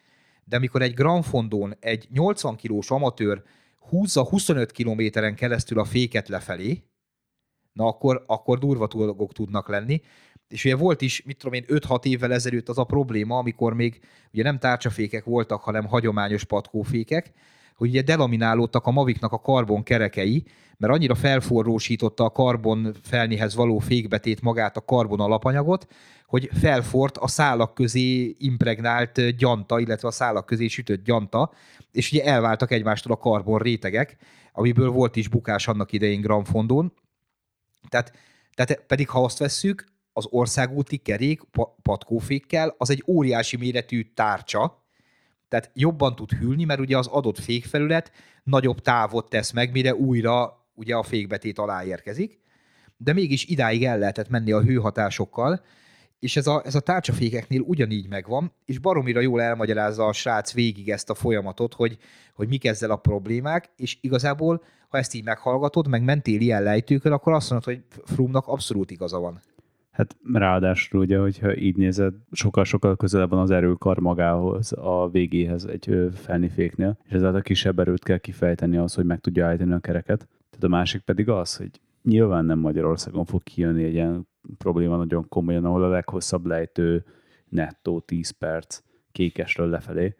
De amikor egy Grand Fondón egy 80 kilós amatőr húzza 25 kilométeren keresztül a féket lefelé, na akkor, akkor durva dolgok tudnak lenni. És ugye volt is, mit tudom én, 5-6 évvel ezelőtt az a probléma, amikor még ugye nem tárcsafékek voltak, hanem hagyományos patkófékek, hogy ugye delaminálódtak a Maviknak a karbon kerekei, mert annyira felforrósította a karbon felnihez való fékbetét magát a karbon alapanyagot, hogy felfort a szálak közé impregnált gyanta, illetve a szálak közé sütött gyanta, és ugye elváltak egymástól a karbon rétegek, amiből volt is bukás annak idején Gramfondon. Tehát, tehát pedig ha azt vesszük, az országúti kerék patkófékkel az egy óriási méretű tárcsa, tehát jobban tud hűlni, mert ugye az adott fékfelület nagyobb távot tesz meg, mire újra ugye a fékbetét alá érkezik, de mégis idáig el lehetett menni a hőhatásokkal, és ez a, ez a tárcsafékeknél ugyanígy megvan, és baromira jól elmagyarázza a srác végig ezt a folyamatot, hogy, hogy mik ezzel a problémák, és igazából, ha ezt így meghallgatod, meg mentél ilyen lejtőkön, akkor azt mondod, hogy Frumnak abszolút igaza van. Hát ráadásul ugye, hogyha így nézed, sokkal-sokkal közelebb van az erőkar magához, a végéhez egy felniféknél, és ezáltal kisebb erőt kell kifejteni az, hogy meg tudja állítani a kereket. Tehát a másik pedig az, hogy nyilván nem Magyarországon fog kijönni egy ilyen probléma nagyon komolyan, ahol a leghosszabb lejtő nettó 10 perc kékesről lefelé,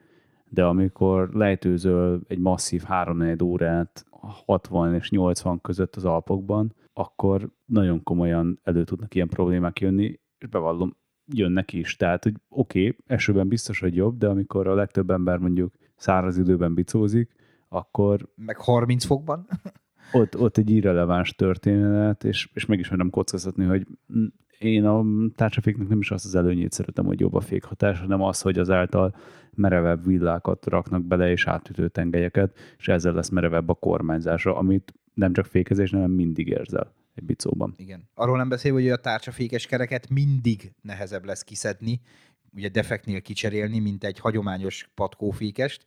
de amikor lejtőzöl egy masszív 3 órát 60 és 80 között az Alpokban, akkor nagyon komolyan elő tudnak ilyen problémák jönni, és bevallom, jönnek is. Tehát, hogy oké, okay, esőben biztos, hogy jobb, de amikor a legtöbb ember mondjuk száraz időben bicózik, akkor... Meg 30 fokban? ott, ott egy irreleváns történet, és, és meg is merem kockázatni, hogy én a tárcsaféknek nem is azt az előnyét szeretem, hogy jobb a fékhatás, hanem az, hogy azáltal merevebb villákat raknak bele, és átütő tengelyeket, és ezzel lesz merevebb a kormányzása, amit nem csak fékezés, hanem mindig érzel egy bicóban. Igen. Arról nem beszél, hogy a tárcsafékes kereket mindig nehezebb lesz kiszedni, ugye defektnél kicserélni, mint egy hagyományos patkófékest.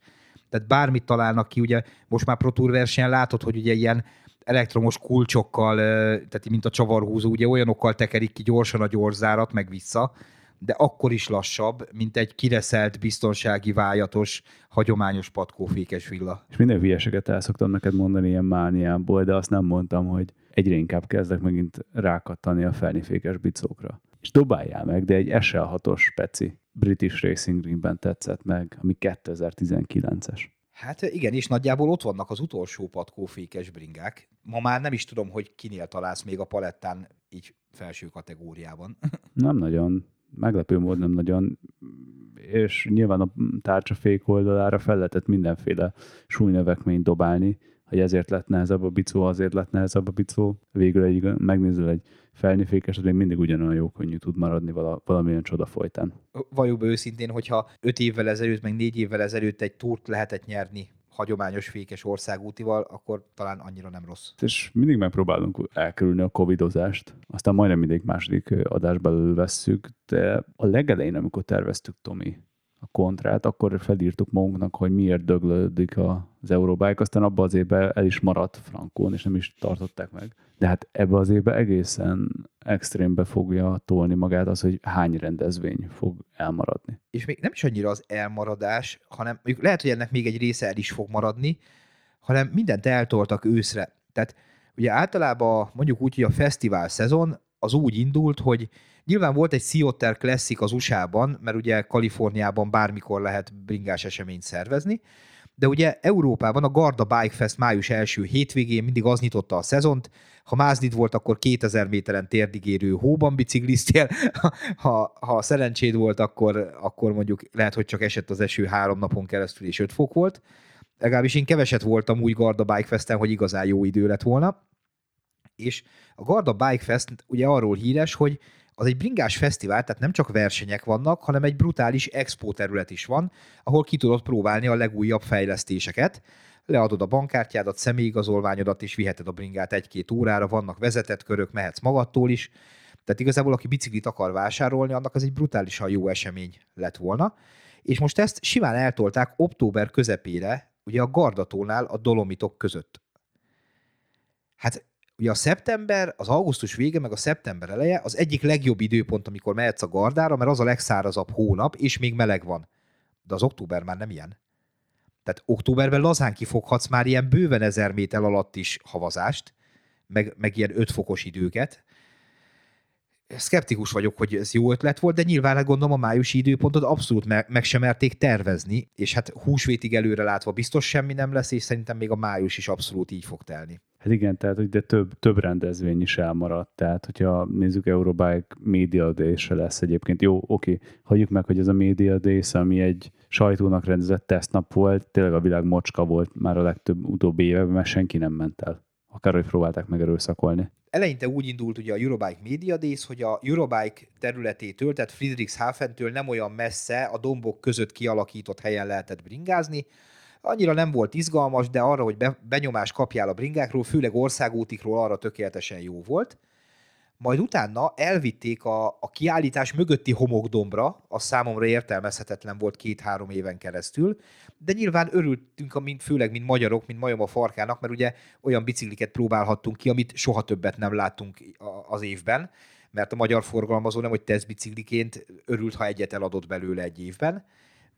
Tehát bármit találnak ki, ugye most már Pro Tour versenyen látod, hogy ugye ilyen elektromos kulcsokkal, tehát mint a csavarhúzó, ugye olyanokkal tekerik ki gyorsan a gyorzárat, meg vissza, de akkor is lassabb, mint egy kireszelt, biztonsági, vájatos, hagyományos patkófékes villa. És minden hülyeséget el szoktam neked mondani ilyen mániából, de azt nem mondtam, hogy egyre inkább kezdek megint rákattani a felnifékes bicókra. És dobáljál meg, de egy SL6-os speci British Racing Greenben tetszett meg, ami 2019-es. Hát igen, és nagyjából ott vannak az utolsó patkófékes bringák. Ma már nem is tudom, hogy kinél találsz még a palettán így felső kategóriában. Nem nagyon meglepő módon nem nagyon, és nyilván a tárcsafék oldalára fel lehetett mindenféle súlynövekményt dobálni, hogy ezért lett nehezebb a bicó, azért lett nehezebb a bicó. Végül egy, megnézel egy felnifékes, az még mindig ugyanolyan jó könnyű tud maradni vala, valamilyen csoda folytán. Valljuk be őszintén, hogyha öt évvel ezelőtt, meg négy évvel ezelőtt egy túrt lehetett nyerni hagyományos fékes országútival, akkor talán annyira nem rossz. És mindig megpróbálunk elkerülni a covidozást, aztán majdnem mindig második adásba vesszük, de a legelején, amikor terveztük Tomi kontrát, akkor felírtuk magunknak, hogy miért döglődik az Eurobike, aztán abban az évben el is maradt Frankón, és nem is tartották meg. De hát ebbe az évben egészen extrémbe fogja tolni magát az, hogy hány rendezvény fog elmaradni. És még nem is annyira az elmaradás, hanem lehet, hogy ennek még egy része el is fog maradni, hanem mindent eltoltak őszre. Tehát ugye általában mondjuk úgy, hogy a fesztivál szezon az úgy indult, hogy Nyilván volt egy Sea Classic az USA-ban, mert ugye Kaliforniában bármikor lehet bringás eseményt szervezni, de ugye Európában a Garda Bike Fest május első hétvégén mindig az nyitotta a szezont, ha máznit volt, akkor 2000 méteren térdigérő hóban bicikliztél, ha, ha szerencséd volt, akkor, akkor mondjuk lehet, hogy csak esett az eső három napon keresztül, és 5 fok volt. Legalábbis én keveset voltam úgy Garda Bike Festen, hogy igazán jó idő lett volna. És a Garda Bike Fest ugye arról híres, hogy az egy bringás fesztivál, tehát nem csak versenyek vannak, hanem egy brutális expo terület is van, ahol ki tudod próbálni a legújabb fejlesztéseket. Leadod a bankkártyádat, személyigazolványodat, és viheted a bringát egy-két órára, vannak vezetett körök, mehetsz magadtól is. Tehát igazából, aki biciklit akar vásárolni, annak az egy brutálisan jó esemény lett volna. És most ezt simán eltolták október közepére, ugye a Gardatónál a Dolomitok között. Hát Ugye a szeptember, az augusztus vége, meg a szeptember eleje az egyik legjobb időpont, amikor mehetsz a gardára, mert az a legszárazabb hónap, és még meleg van. De az október már nem ilyen. Tehát októberben lazán kifoghatsz már ilyen bőven ezer méter alatt is havazást, meg, meg ilyen 5 fokos időket. Szkeptikus vagyok, hogy ez jó ötlet volt, de nyilván hát gondolom a májusi időpontot abszolút meg, meg sem merték tervezni, és hát húsvétig előre látva biztos semmi nem lesz, és szerintem még a május is abszolút így fog telni. Hát igen, tehát hogy de több, több rendezvény is elmaradt, tehát hogyha nézzük Eurobike Media day lesz egyébként, jó, oké, hagyjuk meg, hogy ez a Media day ami egy sajtónak rendezett tesztnap volt, tényleg a világ mocska volt már a legtöbb utóbbi években, mert senki nem ment el. Akár, hogy próbálták meg erőszakolni. Eleinte úgy indult ugye a Eurobike Media Days, hogy a Eurobike területétől, tehát Friedrichshafentől nem olyan messze a dombok között kialakított helyen lehetett bringázni, Annyira nem volt izgalmas, de arra, hogy be, benyomást kapjál a bringákról, főleg országútikról arra tökéletesen jó volt. Majd utána elvitték a, a kiállítás mögötti homokdombra, az számomra értelmezhetetlen volt két-három éven keresztül, de nyilván örültünk, mint, főleg mint magyarok, mint majom a farkának, mert ugye olyan bicikliket próbálhattunk ki, amit soha többet nem láttunk az évben, mert a magyar forgalmazó nem, hogy tesztbicikliként örült, ha egyet eladott belőle egy évben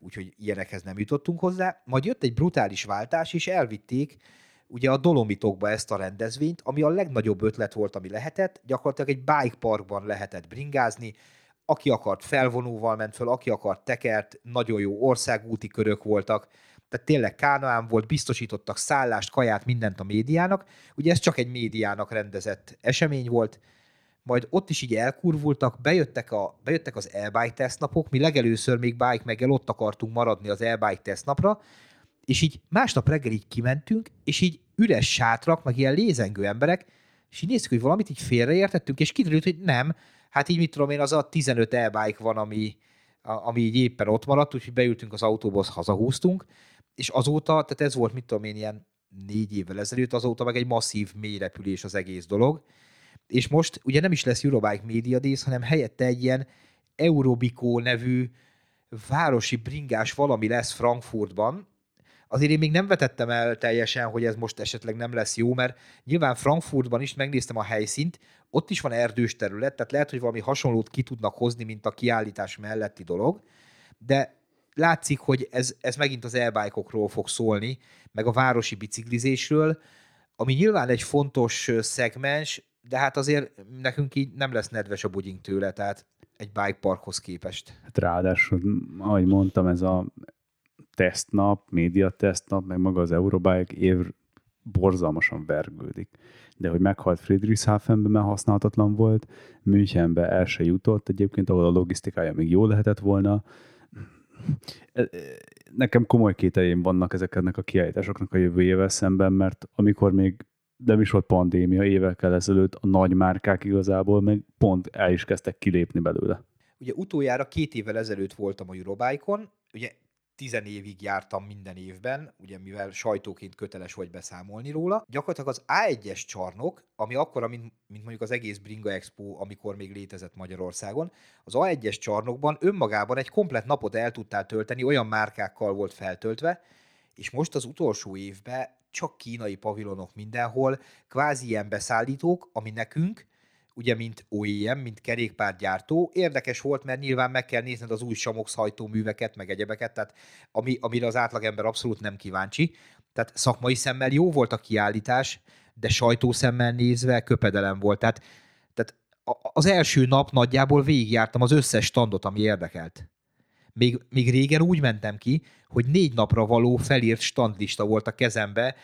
úgyhogy ilyenekhez nem jutottunk hozzá. Majd jött egy brutális váltás, és elvitték ugye a Dolomitokba ezt a rendezvényt, ami a legnagyobb ötlet volt, ami lehetett. Gyakorlatilag egy bike parkban lehetett bringázni, aki akart felvonóval ment föl, aki akart tekert, nagyon jó országúti körök voltak, tehát tényleg Kánaán volt, biztosítottak szállást, kaját, mindent a médiának. Ugye ez csak egy médiának rendezett esemény volt, majd ott is így elkurvultak, bejöttek, a, bejöttek az e-bike tesztnapok, mi legelőször még bike meggel ott akartunk maradni az e-bike tesztnapra, és így másnap reggel így kimentünk, és így üres sátrak, meg ilyen lézengő emberek, és így néztük, hogy valamit így félreértettünk, és kiderült, hogy nem, hát így mit tudom én, az a 15 e-bike van, ami, ami így éppen ott maradt, úgyhogy beültünk az autóba, hazahúztunk, és azóta, tehát ez volt, mit tudom én, ilyen négy évvel ezelőtt, azóta meg egy masszív mélyrepülés az egész dolog, és most ugye nem is lesz Eurobike Media Days, hanem helyette egy ilyen Eurobikó nevű városi bringás valami lesz Frankfurtban, azért én még nem vetettem el teljesen, hogy ez most esetleg nem lesz jó, mert nyilván Frankfurtban is megnéztem a helyszínt, ott is van erdős terület, tehát lehet, hogy valami hasonlót ki tudnak hozni, mint a kiállítás melletti dolog, de látszik, hogy ez, ez megint az e fog szólni, meg a városi biciklizésről, ami nyilván egy fontos szegmens, de hát azért nekünk így nem lesz nedves a bugyink tőle, tehát egy bike parkhoz képest. Hát ráadásul, ahogy mondtam, ez a tesztnap, média tesztnap, meg maga az Eurobike év borzalmasan vergődik. De hogy meghalt Friedrichshafenben, mert használhatatlan volt, Münchenbe el se jutott egyébként, ahol a logisztikája még jó lehetett volna. Nekem komoly kételjeim vannak ezeknek a kiállításoknak a jövőjével szemben, mert amikor még nem is volt pandémia évekkel ezelőtt, a nagy márkák igazából meg pont el is kezdtek kilépni belőle. Ugye utoljára két évvel ezelőtt voltam a Eurobike-on, ugye tizen évig jártam minden évben, ugye mivel sajtóként köteles vagy beszámolni róla. Gyakorlatilag az A1-es csarnok, ami akkora, mint, mint mondjuk az egész Bringa Expo, amikor még létezett Magyarországon, az A1-es csarnokban önmagában egy komplet napot el tudtál tölteni, olyan márkákkal volt feltöltve, és most az utolsó évben csak kínai pavilonok mindenhol, kvázi ilyen beszállítók, ami nekünk, ugye mint OEM, mint kerékpárgyártó, érdekes volt, mert nyilván meg kell nézned az új Samox hajtóműveket, meg egyebeket, tehát ami, amire az átlagember abszolút nem kíváncsi. Tehát szakmai szemmel jó volt a kiállítás, de sajtószemmel nézve köpedelem volt. Tehát, tehát az első nap nagyjából végigjártam az összes standot, ami érdekelt. Még, még régen úgy mentem ki, hogy négy napra való felírt standlista volt a kezembe,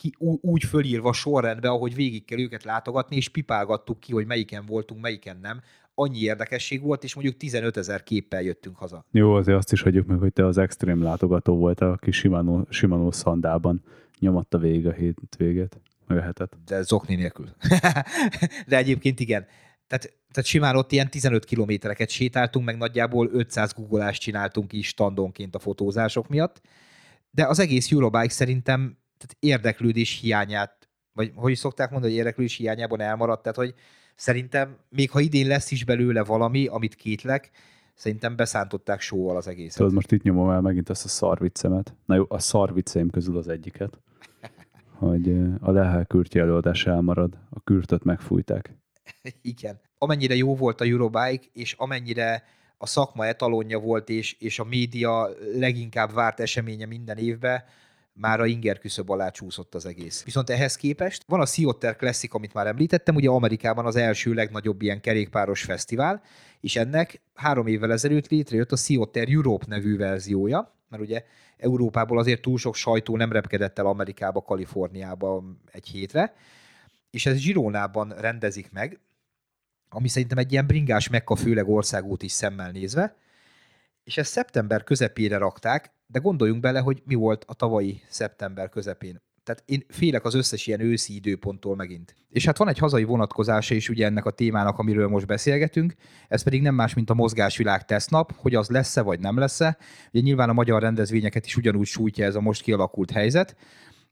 ki, úgy fölírva sorrendbe, ahogy végig kell őket látogatni, és pipálgattuk ki, hogy melyiken voltunk, melyiken nem. Annyi érdekesség volt, és mondjuk 15 ezer képpel jöttünk haza. Jó, azért azt is hagyjuk meg, hogy te az extrém látogató voltál, aki Shimano, Shimano szandában nyomatta végig a hétvégét, meg a hetet. De zokni nélkül. De egyébként igen. Tehát, tehát simán ott ilyen 15 kilométereket sétáltunk, meg nagyjából 500 googolást csináltunk is standonként a fotózások miatt. De az egész Eurobike szerintem tehát érdeklődés hiányát, vagy hogy szokták mondani, hogy érdeklődés hiányában elmaradt, tehát hogy szerintem még ha idén lesz is belőle valami, amit kétlek, szerintem beszántották sóval az egészet. Tudod, most itt nyomom el megint azt a szarviccemet. Na jó, a szarvicceim közül az egyiket, hogy a Lehel kürtje előadás elmarad, a kürtöt megfújták. Igen. Amennyire jó volt a Eurobike, és amennyire a szakma etalonja volt, és, és a média leginkább várt eseménye minden évben, már a inger küszöb alá csúszott az egész. Viszont ehhez képest van a Sea Classic, amit már említettem, ugye Amerikában az első legnagyobb ilyen kerékpáros fesztivál, és ennek három évvel ezelőtt létrejött a Sea Europe nevű verziója, mert ugye Európából azért túl sok sajtó nem repkedett el Amerikába, Kaliforniába egy hétre, és ez Gironában rendezik meg, ami szerintem egy ilyen bringás mekka, főleg országút is szemmel nézve, és ezt szeptember közepére rakták, de gondoljunk bele, hogy mi volt a tavalyi szeptember közepén. Tehát én félek az összes ilyen őszi időponttól megint. És hát van egy hazai vonatkozása is ugye ennek a témának, amiről most beszélgetünk, ez pedig nem más, mint a mozgásvilág tesztnap, hogy az lesz-e vagy nem lesz-e. Ugye nyilván a magyar rendezvényeket is ugyanúgy sújtja ez a most kialakult helyzet,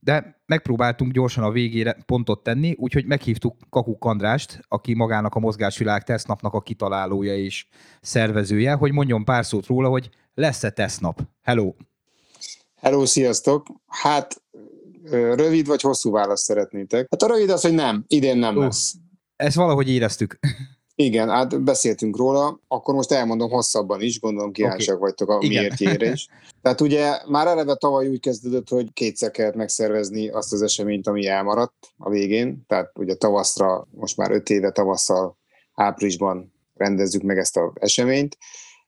de megpróbáltunk gyorsan a végére pontot tenni, úgyhogy meghívtuk Kakuk Andrást, aki magának a Mozgásvilág tesztnapnak a kitalálója és szervezője, hogy mondjon pár szót róla, hogy lesz-e tesztnap. Hello! Hello, sziasztok! Hát rövid vagy hosszú választ szeretnétek? Hát a rövid az, hogy nem, idén nem uh, lesz. Ezt valahogy éreztük. Igen, hát beszéltünk róla, akkor most elmondom hosszabban is, gondolom kíváncsiak okay. vagytok a miértjére is. Tehát ugye már eleve tavaly úgy kezdődött, hogy kétszer kellett megszervezni azt az eseményt, ami elmaradt a végén, tehát ugye tavaszra, most már öt éve tavasszal, áprilisban rendezzük meg ezt az eseményt,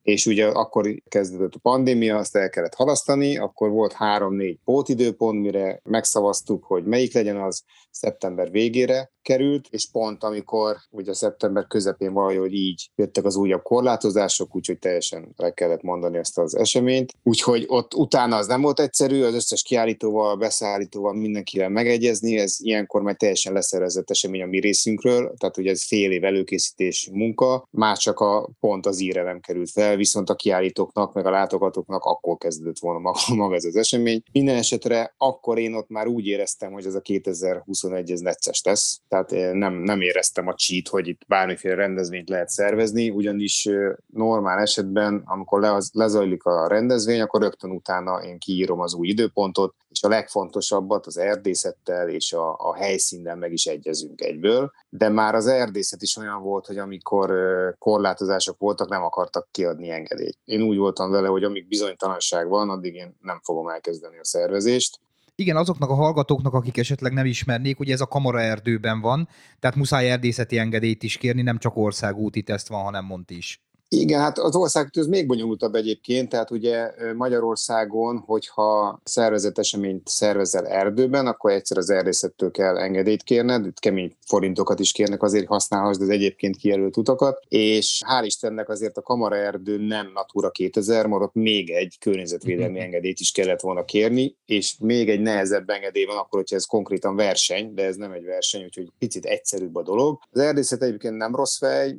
és ugye akkor kezdődött a pandémia, azt el kellett halasztani, akkor volt három-négy pótidőpont, mire megszavaztuk, hogy melyik legyen az szeptember végére, került, és pont amikor ugye szeptember közepén valahogy így jöttek az újabb korlátozások, úgyhogy teljesen le kellett mondani ezt az eseményt. Úgyhogy ott utána az nem volt egyszerű, az összes kiállítóval, beszállítóval mindenkivel megegyezni, ez ilyenkor már teljesen leszervezett esemény a mi részünkről, tehát ugye ez fél év előkészítés munka, már csak a pont az íre nem került fel, viszont a kiállítóknak, meg a látogatóknak akkor kezdődött volna maga, ez az esemény. Minden esetre akkor én ott már úgy éreztem, hogy ez a 2021 ez necces lesz, tehát eh, nem, nem éreztem a cheat, hogy itt bármiféle rendezvényt lehet szervezni, ugyanis eh, normál esetben, amikor le, lezajlik a rendezvény, akkor rögtön utána én kiírom az új időpontot, és a legfontosabbat az erdészettel és a, a helyszínen meg is egyezünk egyből, de már az erdészet is olyan volt, hogy amikor korlátozások voltak, nem akartak kiadni engedélyt. Én úgy voltam vele, hogy amíg bizonytalanság van, addig én nem fogom elkezdeni a szervezést, igen, azoknak a hallgatóknak, akik esetleg nem ismernék, ugye ez a Kamara erdőben van, tehát muszáj erdészeti engedélyt is kérni, nem csak országúti teszt van, hanem mond is. Igen, hát az ország ez még bonyolultabb egyébként, tehát ugye Magyarországon, hogyha szervezett eseményt szervezel erdőben, akkor egyszer az erdészettől kell engedélyt kérned, itt kemény forintokat is kérnek azért, használhassd az egyébként kijelölt utakat, és hál' Istennek azért a Kamara erdő nem Natura 2000, mert ott még egy környezetvédelmi mm-hmm. engedélyt is kellett volna kérni, és még egy nehezebb engedély van akkor, hogyha ez konkrétan verseny, de ez nem egy verseny, úgyhogy picit egyszerűbb a dolog. Az erdészet egyébként nem rossz fej,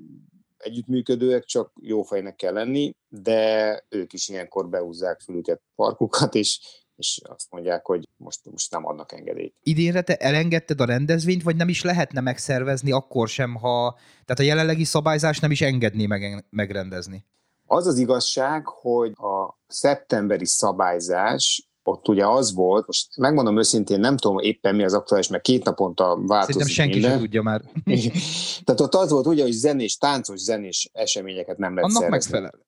együttműködőek, csak jó fejnek kell lenni, de ők is ilyenkor beúzzák fülüket parkukat, és és azt mondják, hogy most, most nem adnak engedélyt. Idénre te elengedted a rendezvényt, vagy nem is lehetne megszervezni akkor sem, ha... Tehát a jelenlegi szabályzás nem is engedné meg, megrendezni. Az az igazság, hogy a szeptemberi szabályzás ott ugye az volt, most megmondom őszintén, nem tudom éppen mi az aktuális, mert két naponta változik Szerintem senki minden. sem tudja már. Tehát ott az volt ugye, hogy zenés, táncos zenés eseményeket nem lehet Annak szervezni. megfelel.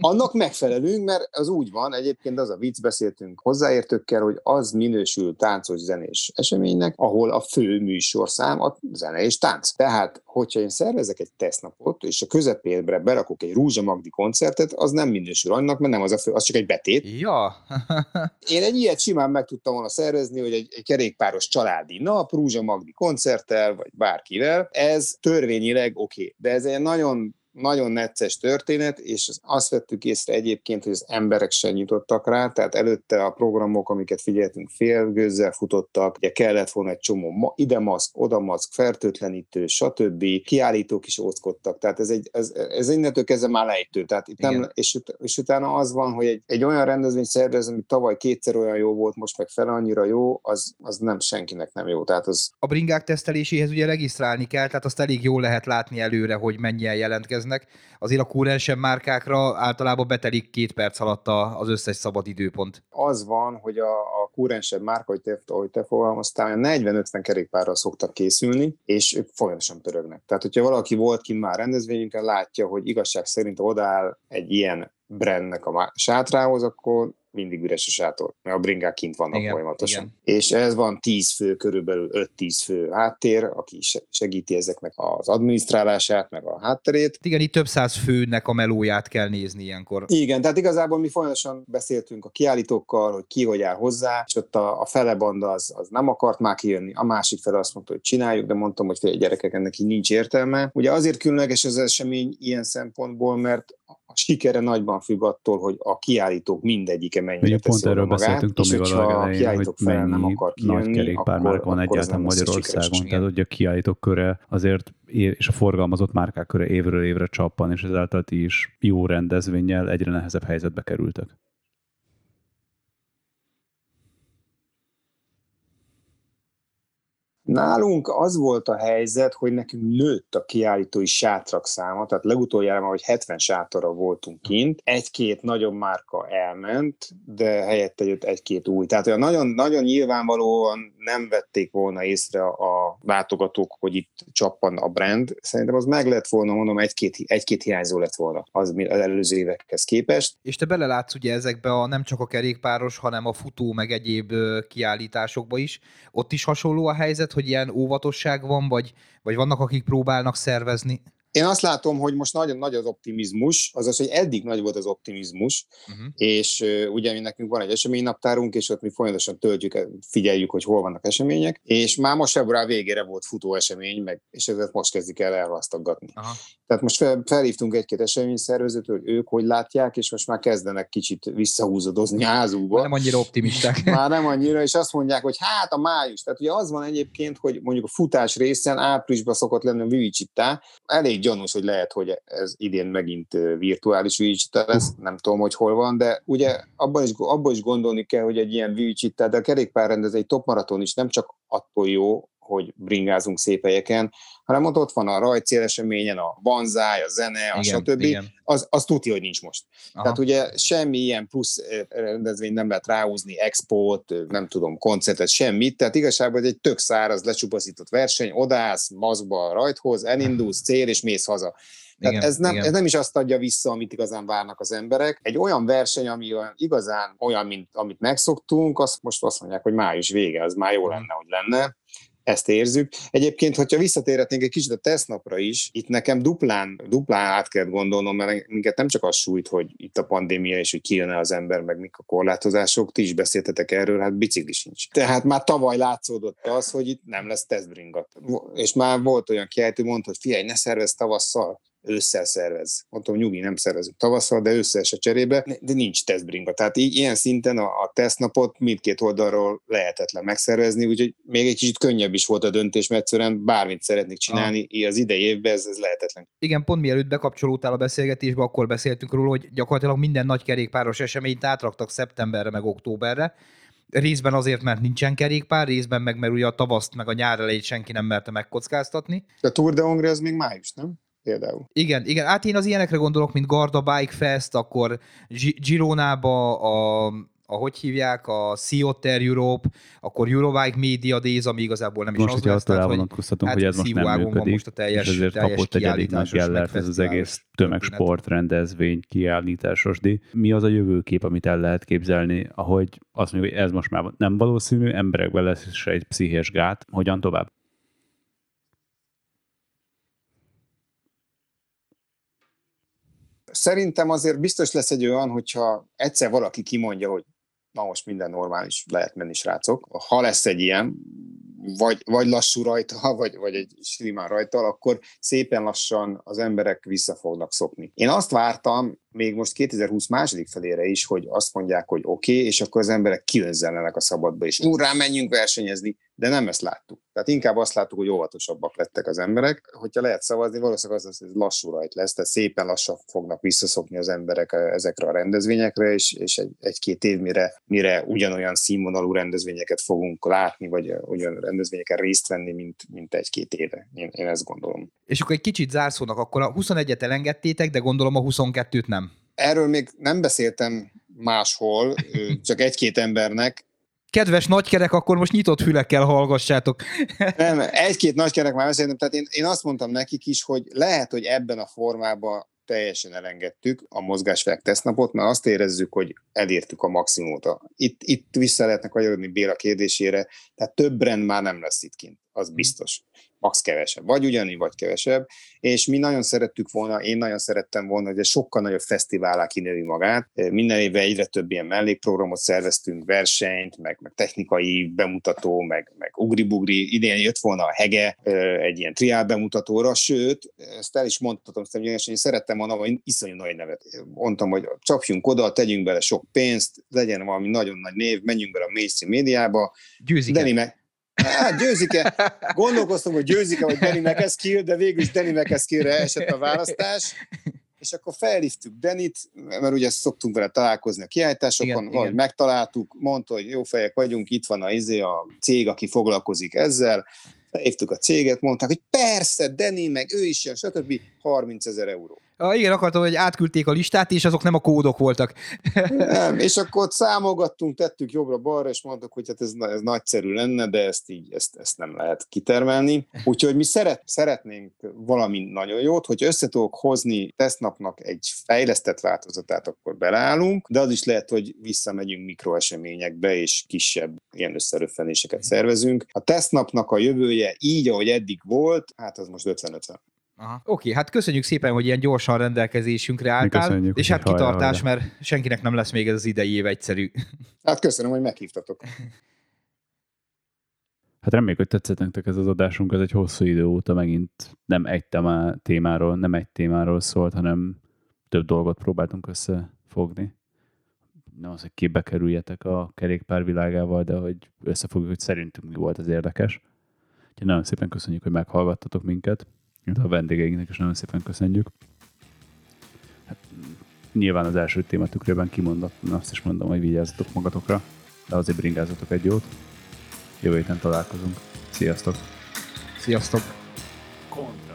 Annak megfelelünk, mert az úgy van, egyébként az a vicc, beszéltünk hozzáértőkkel, hogy az minősül táncos zenés eseménynek, ahol a fő műsorszám a zene és tánc. Tehát hogyha én szervezek egy tesztnapot, és a közepébre berakok egy Rúzsa Magdi koncertet, az nem minősül annak, mert nem az a fő, az csak egy betét. Ja. én egy ilyet simán meg tudtam volna szervezni, hogy egy, egy kerékpáros családi nap, Rúzsa Magdi koncerttel, vagy bárkivel. Ez törvényileg oké, okay. de ez egy nagyon nagyon necces történet, és azt vettük észre egyébként, hogy az emberek sem nyitottak rá, tehát előtte a programok, amiket figyeltünk félgőzzel futottak, ugye kellett volna egy csomó ide maszk, oda maszk, fertőtlenítő, stb. Kiállítók is óckodtak, tehát ez egy, ez, ez innentől kezdve már lejtő, tehát itt nem, és, ut- és, utána az van, hogy egy, egy olyan rendezvény szervez, ami tavaly kétszer olyan jó volt, most meg fel annyira jó, az, az nem senkinek nem jó. Tehát az... A bringák teszteléséhez ugye regisztrálni kell, tehát azt elég jól lehet látni előre, hogy mennyien jelentkeznek érkeznek, azért a kúrensebb márkákra általában betelik két perc alatt az összes szabad időpont. Az van, hogy a, a kúrensebb márka, hogy te, ahogy te fogalmaztál, 40-50 kerékpárral szoktak készülni, és ők folyamatosan pörögnek. Tehát, hogyha valaki volt kint már rendezvényünkön, látja, hogy igazság szerint odaáll egy ilyen brandnek a sátrához, akkor mindig üres a sátor, mert a bringák kint vannak igen, folyamatosan. Igen. És ez van 10 fő, körülbelül 5-10 fő háttér, aki segíti ezeknek az adminisztrálását, meg a hátterét. Igen, itt több száz főnek a melóját kell nézni ilyenkor. Igen, tehát igazából mi folyamatosan beszéltünk a kiállítókkal, hogy ki hogy áll hozzá, és ott a, a fele banda az, az nem akart már kijönni, a másik fele azt mondta, hogy csináljuk, de mondtam, hogy fél gyerekek ennek így nincs értelme. Ugye azért különleges az esemény ilyen szempontból, mert sikere nagyban függ attól, hogy a kiállítók mindegyike mennyire teszi pont erről magát, beszéltünk Tomival a elején, hogy mennyi nem akar kijönni, nagy kerékpármárka van egyáltalán Magyarországon, tehát hogy a kiállítók köre azért és a forgalmazott márkák köre évről évre csappan, és ezáltal ti is jó rendezvényel egyre nehezebb helyzetbe kerültek. Nálunk az volt a helyzet, hogy nekünk nőtt a kiállítói sátrak száma, tehát legutoljára már, hogy 70 sátorra voltunk kint, egy-két nagyobb márka elment, de helyette jött egy-két új. Tehát olyan nagyon, nagyon nyilvánvalóan nem vették volna észre a látogatók, hogy itt csappan a brand. Szerintem az meg lett volna, mondom, egy-két, egy-két hiányzó lett volna az, az előző évekhez képest. És te belelátsz ugye ezekbe a nem csak a kerékpáros, hanem a futó meg egyéb kiállításokba is. Ott is hasonló a helyzet, hogy ilyen óvatosság van, vagy, vagy vannak, akik próbálnak szervezni? Én azt látom, hogy most nagyon nagy az optimizmus, azaz, hogy eddig nagy volt az optimizmus, uh-huh. és uh, ugye mi nekünk van egy eseménynaptárunk, és ott mi folyamatosan töltjük, figyeljük, hogy hol vannak események, és már most február végére volt futó esemény, meg, és ezeket most kezdik el elvasztogatni. Uh-huh. Tehát most fel, felhívtunk egy-két eseményszervezőt, hogy ők hogy látják, és most már kezdenek kicsit visszahúzódozni házúba. Nem annyira optimisták. már nem annyira, és azt mondják, hogy hát a május. Tehát ugye az van egyébként, hogy mondjuk a futás részen áprilisban szokott lenni a elég gyanús, hogy lehet, hogy ez idén megint virtuális Vivicita lesz, nem tudom, hogy hol van, de ugye abban is, abban is gondolni kell, hogy egy ilyen Vivicita, de a kerékpárrendező egy top maraton is nem csak attól jó, hogy bringázunk szép helyeken, hanem ott, ott van a rajtcéleseményen, a banzáj, a zene, a igen, stb. Igen. Az, az tudja, hogy nincs most. Aha. Tehát ugye semmi ilyen plusz rendezvény nem lehet ráhúzni, export, nem tudom, koncertet, semmit. Tehát igazából egy tök száraz, lecsupaszított verseny, odállsz, maszkba a rajthoz, elindulsz, cél, és mész haza. Tehát igen, ez, nem, ez nem is azt adja vissza, amit igazán várnak az emberek. Egy olyan verseny, ami olyan, igazán olyan, mint amit megszoktunk, azt most azt mondják, hogy május vége, az már jó lenne, hogy lenne ezt érzük. Egyébként, hogyha visszatérhetnénk egy kicsit a tesztnapra is, itt nekem duplán, duplán át kell gondolnom, mert minket nem csak az sújt, hogy itt a pandémia, és hogy kijön az ember, meg mik a korlátozások, ti is beszéltetek erről, hát bicikli sincs. Tehát már tavaly látszódott az, hogy itt nem lesz tesztbringat. És már volt olyan kiállító, mondta, hogy figyelj, ne szervez tavasszal, ősszel szervez. Mondtam, nyugi, nem szervezünk tavasszal, de ősszel se cserébe, de nincs tesztbringa. Tehát így, ilyen szinten a, a tesztnapot mindkét oldalról lehetetlen megszervezni, úgyhogy még egy kicsit könnyebb is volt a döntés, mert egyszerűen bármit szeretnék csinálni, ah. az idei évben ez, ez lehetetlen. Igen, pont mielőtt bekapcsolódtál a beszélgetésbe, akkor beszéltünk róla, hogy gyakorlatilag minden nagy kerékpáros eseményt átraktak szeptemberre meg októberre, részben azért, mert nincsen kerékpár, részben meg, mert ugye a tavaszt meg a nyár elejét senki nem merte megkockáztatni. De Tour de Hongrie az még május, nem? Például. Igen, igen, hát én az ilyenekre gondolok, mint Garda Bike Fest, akkor Gironába a a hogy hívják, a Sea Otter Europe, akkor Eurobike Media Days, ami igazából nem is most, az lesz. Hogyha vonatkoztatunk, hát hogy ez most nem működik, most a teljes, és ezért teljes kapott egy elég nagy gellert ez az egész tömegsport, rendezvény, kiállításos díj. Mi az a jövőkép, amit el lehet képzelni, ahogy azt mondjuk, hogy ez most már nem valószínű, emberekben lesz is egy pszichés gát, hogyan tovább? Szerintem azért biztos lesz egy olyan, hogyha egyszer valaki kimondja, hogy na most minden normális, lehet menni srácok. Ha lesz egy ilyen, vagy, vagy lassú rajta, vagy, vagy egy simán rajta, akkor szépen lassan az emberek vissza fognak szokni. Én azt vártam, még most 2020 második felére is, hogy azt mondják, hogy oké, okay, és akkor az emberek kiözzellenek a szabadba, és úrá, menjünk versenyezni, de nem ezt láttuk. Tehát inkább azt láttuk, hogy óvatosabbak lettek az emberek. Hogyha lehet szavazni, valószínűleg az, az lassú rajt lesz, tehát szépen lassan fognak visszaszokni az emberek ezekre a rendezvényekre, és, és egy, egy-két év mire, mire ugyanolyan színvonalú rendezvényeket fogunk látni, vagy olyan rendezvényeken részt venni, mint, mint egy-két éve. Én, én ezt gondolom. És akkor egy kicsit zárszónak, akkor a 21-et elengedtétek, de gondolom a 22-t nem. Erről még nem beszéltem máshol, csak egy-két embernek. Kedves nagykerek, akkor most nyitott fülekkel hallgassátok. Nem, egy-két nagykerek már beszéltem, tehát én, én azt mondtam nekik is, hogy lehet, hogy ebben a formában teljesen elengedtük a mozgásfek tesztnapot, mert azt érezzük, hogy elértük a maximumot. Itt, itt vissza lehetnek kanyarodni Béla kérdésére, tehát több rend már nem lesz itt kint, az biztos max kevesebb, vagy ugyanígy, vagy kevesebb, és mi nagyon szerettük volna, én nagyon szerettem volna, hogy egy sokkal nagyobb fesztiválá kinővi magát. Minden évben egyre több ilyen mellékprogramot szerveztünk, versenyt, meg, meg technikai bemutató, meg, meg ugribugri. Idén jött volna a hege egy ilyen triál bemutatóra, sőt, ezt el is mondhatom, hogy én szerettem volna, hogy iszonyú nagy nevet. Mondtam, hogy csapjunk oda, tegyünk bele sok pénzt, legyen valami nagyon nagy név, menjünk bele a mainstream médiába. Győzik. Dani meg, Hát győzik-e? Gondolkoztam, hogy győzik-e, vagy Danny McEskill, de végül is Danny McEskillre esett a választás. És akkor felhívtuk Denit, mert ugye szoktunk vele találkozni a kiállításokon, igen, igen. megtaláltuk, mondta, hogy jó fejek vagyunk, itt van a, izé, a cég, aki foglalkozik ezzel, felhívtuk a céget, mondták, hogy persze, Deni, meg ő is jön, stb. 30 ezer euró. Ah, igen, akartam, hogy átküldték a listát, és azok nem a kódok voltak. nem, és akkor ott számolgattunk, tettük jobbra-balra, és mondtuk, hogy hát ez, ez nagyszerű lenne, de ezt így, ezt, ezt nem lehet kitermelni. Úgyhogy mi szeret, szeretnénk valami nagyon jót, hogy össze tudok hozni tesztnapnak egy fejlesztett változatát, akkor beleállunk, de az is lehet, hogy visszamegyünk mikroeseményekbe, és kisebb ilyen összeröffenéseket szervezünk. A tesztnapnak a jövője így, ahogy eddig volt, hát az most 50-50. Aha. Oké, hát köszönjük szépen, hogy ilyen gyorsan rendelkezésünkre álltál, és hát kitartás, mert senkinek nem lesz még ez az idei év egyszerű. Hát köszönöm, hogy meghívtatok. Hát reméljük, hogy tetszett nektek ez az adásunk, ez egy hosszú idő óta megint nem egy témáról, nem egy témáról szólt, hanem több dolgot próbáltunk összefogni. Nem az, hogy képbe kerüljetek a kerékpár világával, de hogy összefogjuk, hogy szerintünk mi volt az érdekes. Úgyhogy nagyon szépen köszönjük, hogy meghallgattatok minket a vendégeinknek is nagyon szépen köszönjük. Hát, nyilván az első téma tükrében kimondottan azt is mondom, hogy vigyázzatok magatokra, de azért bringázatok egy jót. Jövő héten találkozunk. Sziasztok! Sziasztok! Kontra.